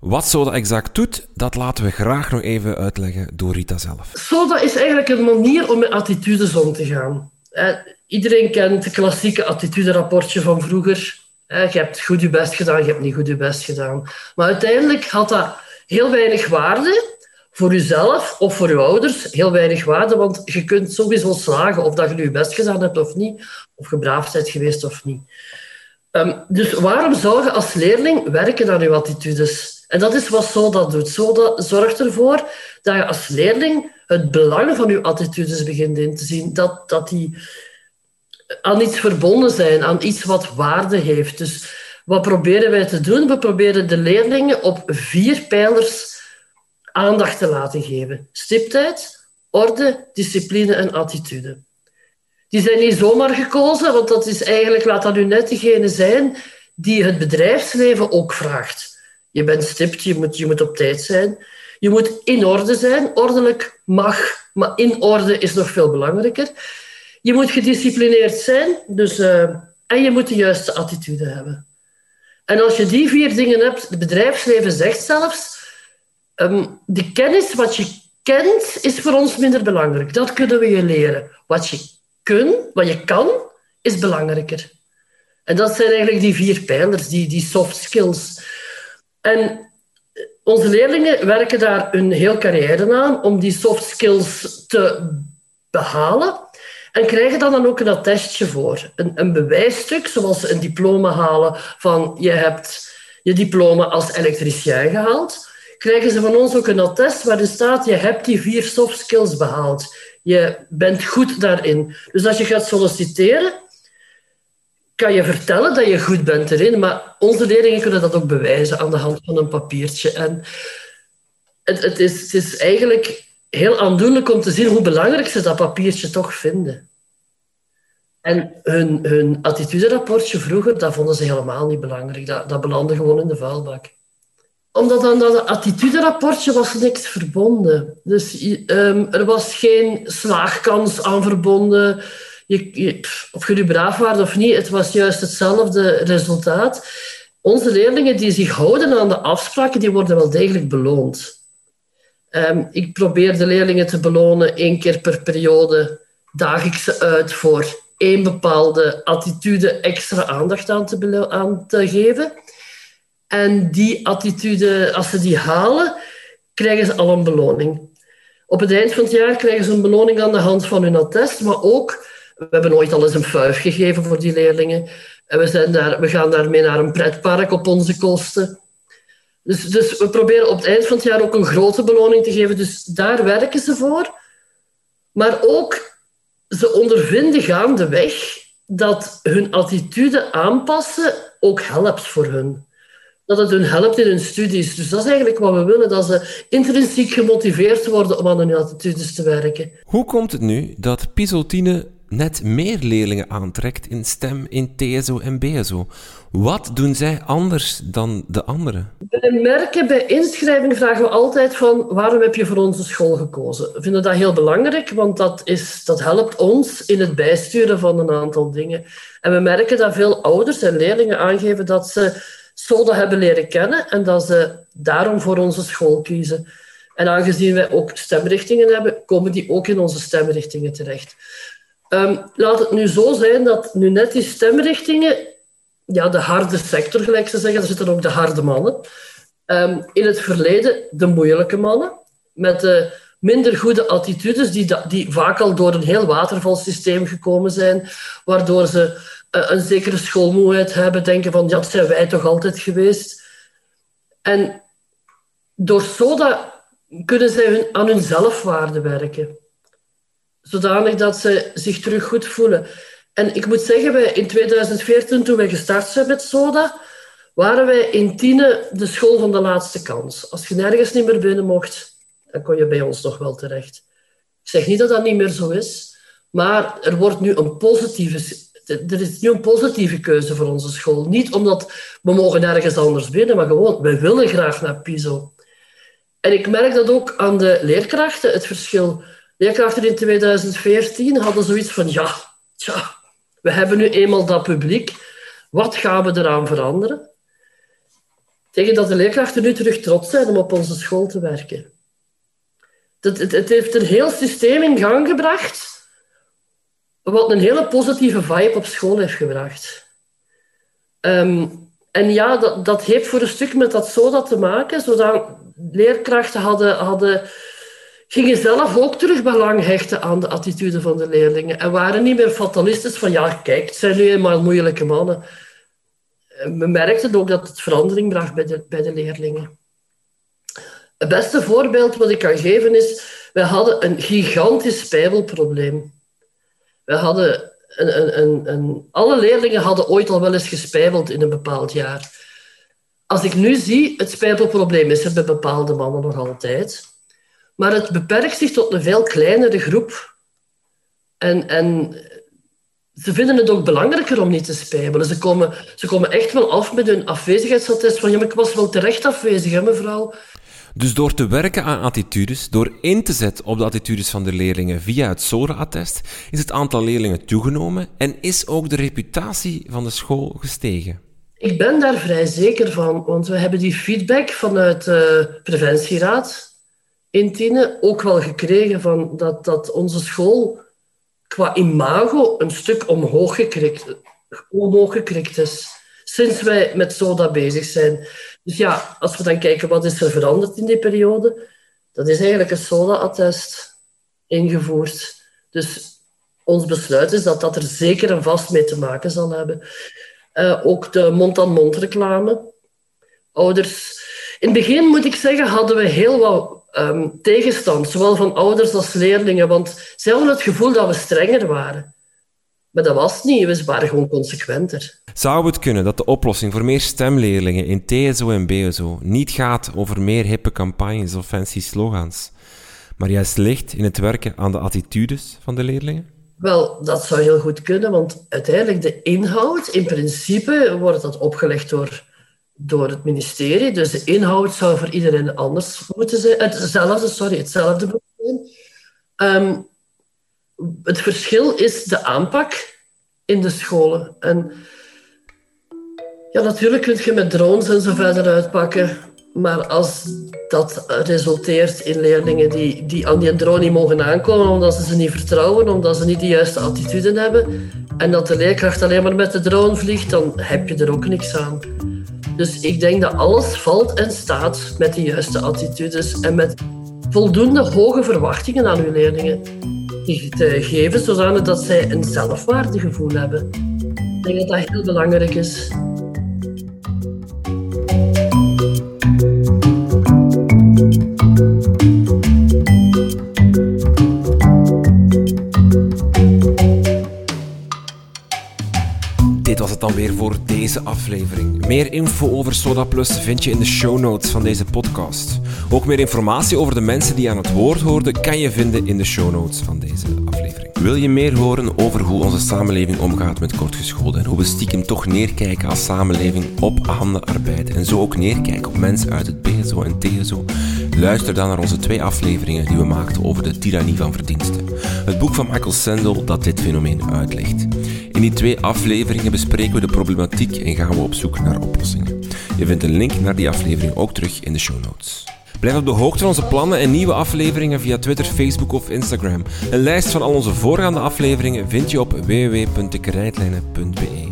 Wat Soda exact doet, dat laten we graag nog even uitleggen door Rita zelf. Soda is eigenlijk een manier om met attitudes om te gaan. iedereen kent het klassieke attituderapportje van vroeger. je hebt goed je best gedaan, je hebt niet goed je best gedaan. Maar uiteindelijk had dat heel weinig waarde voor jezelf of voor je ouders heel weinig waarde, want je kunt sowieso slagen of dat je je best gedaan hebt of niet, of je braaf bent geweest of niet. Ehm, dus waarom zou je als leerling werken aan je attitudes? En dat is wat SODA doet. SODA zorgt ervoor dat je als leerling het belang van je attitudes begint in te zien. Dat, dat die aan iets verbonden zijn, aan iets wat waarde heeft. Dus wat proberen wij te doen? We proberen de leerlingen op vier pijlers aandacht te laten geven. Stiptheid, orde, discipline en attitude. Die zijn niet zomaar gekozen, want dat is eigenlijk, laat dat nu net degene zijn die het bedrijfsleven ook vraagt. Je bent stipt, je moet, je moet op tijd zijn. Je moet in orde zijn. Ordelijk mag, maar in orde is nog veel belangrijker. Je moet gedisciplineerd zijn dus, uh, en je moet de juiste attitude hebben. En als je die vier dingen hebt, het bedrijfsleven zegt zelfs, Ehm, de kennis, wat je kent, is voor ons minder belangrijk. Dat kunnen we je leren. Wat je kunt, wat je kan, is belangrijker. En dat zijn eigenlijk die vier pijlers, die, die soft skills. En onze leerlingen werken daar een heel carrière aan om die soft skills te behalen. En krijgen dan, dan ook een attestje voor. Een, een bewijsstuk, zoals een diploma halen van je hebt je diploma als elektricien gehaald krijgen ze van ons ook een attest waarin staat je hebt die vier soft skills behaald. Je bent goed daarin. Dus als je gaat solliciteren, kan je vertellen dat je goed bent erin, maar onze leerlingen kunnen dat ook bewijzen aan de hand van een papiertje. En het, het, is, het is eigenlijk heel aandoenlijk om te zien hoe belangrijk ze dat papiertje toch vinden. En hun, hun attituderapportje vroeger, dat vonden ze helemaal niet belangrijk. Dat, dat belandde gewoon in de vuilbak omdat aan dat attituderapportje was niks verbonden. Dus um, er was geen slaagkans aan verbonden. Je, of je nu braaf was of niet, het was juist hetzelfde resultaat. Onze leerlingen die zich houden aan de afspraken, die worden wel degelijk beloond. Um, ik probeer de leerlingen te belonen één keer per periode. Daag ik ze uit voor één bepaalde attitude extra aandacht aan te, aan te geven. En die attitude, als ze die halen, krijgen ze al een beloning. Op het eind van het jaar krijgen ze een beloning aan de hand van hun attest, maar ook, we hebben ooit al eens een fuif gegeven voor die leerlingen. En we, zijn daar, we gaan daarmee naar een pretpark op onze kosten. Dus, dus we proberen op het eind van het jaar ook een grote beloning te geven. Dus daar werken ze voor. Maar ook, ze ondervinden gaandeweg dat hun attitude aanpassen ook helpt voor hun dat het hun helpt in hun studies. Dus dat is eigenlijk wat we willen, dat ze intrinsiek gemotiveerd worden om aan hun attitudes te werken. Hoe komt het nu dat Pisoltine net meer leerlingen aantrekt in STEM, in TSO en BSO? Wat doen zij anders dan de anderen? Bij merken, bij inschrijving vragen we altijd van waarom heb je voor onze school gekozen? We vinden dat heel belangrijk, want dat, is, dat helpt ons in het bijsturen van een aantal dingen. En we merken dat veel ouders en leerlingen aangeven dat ze SODA hebben leren kennen en dat ze daarom voor onze school kiezen. En aangezien wij ook stemrichtingen hebben, komen die ook in onze stemrichtingen terecht. Um, laat het nu zo zijn dat nu net die stemrichtingen, ja, de harde sector, gelijk ze zeggen, daar zitten ook de harde mannen. Um, in het verleden de moeilijke mannen, met de minder goede attitudes, die, die vaak al door een heel watervalsysteem gekomen zijn, waardoor ze eh, een zekere schoolmoeheid hebben, denken van, ja, dat zijn wij toch altijd geweest. En door soda kunnen zij aan hun zelfwaarde werken. Zodanig dat ze zich terug goed voelen. En ik moet zeggen, wij, in 2014, toen wij gestart zijn met soda, waren wij in Tiene de school van de laatste kans. Als je nergens niet meer binnen mocht, dan kon je bij ons nog wel terecht. Ik zeg niet dat dat niet meer zo is, maar er wordt nu een positieve, er is nu een positieve keuze voor onze school. Niet omdat we mogen ergens anders binnen, maar gewoon, wij willen graag naar PISO. En ik merk dat ook aan de leerkrachten, het verschil. Leerkrachten in 2014 hadden zoiets van, ja, tja, we hebben nu eenmaal dat publiek. Wat gaan we eraan veranderen? Tegen dat de leerkrachten nu terug trots zijn om op onze school te werken. Het, het heeft een heel systeem in gang gebracht, wat een hele positieve vibe op school heeft gebracht. Ehm, en ja, dat, dat heeft voor een stuk met dat soda te maken, zodat leerkrachten hadden, hadden, gingen zelf ook terug belang hechten aan de attitude van de leerlingen en waren niet meer fatalistisch van ja, kijk, het zijn nu eenmaal moeilijke mannen. We merkten ook dat het verandering bracht bij de, bij de leerlingen. Het beste voorbeeld wat ik kan geven is, we hadden een gigantisch spijbelprobleem. We hadden een, een, een, een, alle leerlingen hadden ooit al wel eens gespijbeld in een bepaald jaar. Als ik nu zie, het spijbelprobleem is er bij bepaalde mannen nog altijd. Maar het beperkt zich tot een veel kleinere groep. En, en ze vinden het ook belangrijker om niet te spijbelen. Ze komen, ze komen echt wel af met hun afwezigheidsattest van ja, ik was wel terecht afwezig, hè, mevrouw. Dus door te werken aan attitudes, door in te zetten op de attitudes van de leerlingen via het SORA-attest, is het aantal leerlingen toegenomen en is ook de reputatie van de school gestegen. Ik ben daar vrij zeker van, want we hebben die feedback vanuit de preventieraad in Tiene ook wel gekregen van dat, dat onze school qua imago een stuk omhoog gekrikt, omhoog gekrikt is sinds wij met SODA bezig zijn. Dus ja, als we dan kijken wat is er veranderd in die periode, dat is eigenlijk een SODA-attest ingevoerd. Dus ons besluit is dat dat er zeker en vast mee te maken zal hebben. Uh, ook de mond-aan-mond reclame. Ouders... In het begin, moet ik zeggen, hadden we heel wat um, tegenstand, zowel van ouders als leerlingen, want zij hadden het gevoel dat we strenger waren. Maar dat was niet, we waren gewoon consequenter. Zou het kunnen dat de oplossing voor meer stemleerlingen in TSO en BSO niet gaat over meer hippe campagnes of fancy slogans, maar juist ligt in het werken aan de attitudes van de leerlingen? Wel, dat zou heel goed kunnen, want uiteindelijk de inhoud, in principe wordt dat opgelegd door, door het ministerie. Dus de inhoud zou voor iedereen anders moeten zijn. Hetzelfde, sorry, hetzelfde moeten zijn. Ehm, het verschil is de aanpak in de scholen. En ja, natuurlijk kun je met drones en zo verder uitpakken. Maar als dat resulteert in leerlingen die, die aan die drone niet mogen aankomen omdat ze ze niet vertrouwen, omdat ze niet de juiste attitude hebben, en dat de leerkracht alleen maar met de drone vliegt, dan heb je er ook niks aan. Dus ik denk dat alles valt en staat met de juiste attitudes en met voldoende hoge verwachtingen aan uw leerlingen te geven, zodat zij een zelfwaardegevoel hebben. Ik denk dat dat heel belangrijk is. Dit was het dan weer voor deze aflevering. Meer info over Soda Plus vind je in de show notes van deze podcast. Ook meer informatie over de mensen die aan het woord hoorden kan je vinden in de show notes van deze aflevering. Wil je meer horen over hoe onze samenleving omgaat met kortgescholden en hoe we stiekem toch neerkijken als samenleving op handenarbeid en zo ook neerkijken op mensen uit het BSO en TSO? Luister dan naar onze twee afleveringen die we maakten over de tirannie van verdiensten. Het boek van Michael Sandel dat dit fenomeen uitlegt. In die twee afleveringen bespreken we de problematiek en gaan we op zoek naar oplossingen. Je vindt een link naar die aflevering ook terug in de show notes. Blijf op de hoogte van onze plannen en nieuwe afleveringen via Twitter, Facebook of Instagram. Een lijst van al onze voorgaande afleveringen vind je op www.dekrijtlijnen.be.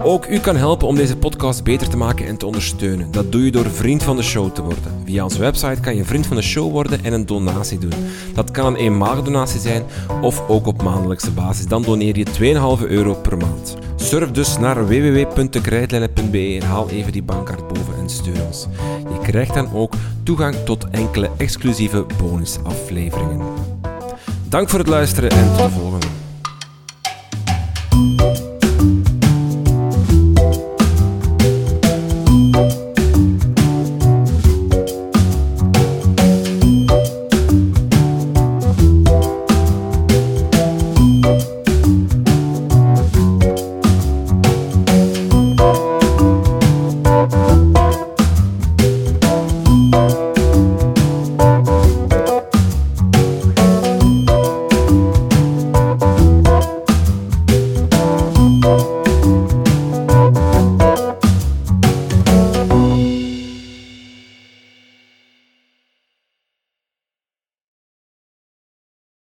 Ook u kan helpen om deze podcast beter te maken en te ondersteunen. Dat doe je door vriend van de show te worden. Via onze website kan je vriend van de show worden en een donatie doen. Dat kan een eenmalige donatie zijn of ook op maandelijkse basis. Dan doneer je 2,5 euro per maand. Surf dus naar www.dekrijtlijnen.be en haal even die bankkaart boven en steun ons. Je krijgt dan ook toegang tot enkele exclusieve bonusafleveringen. Dank voor het luisteren en tot de volgende.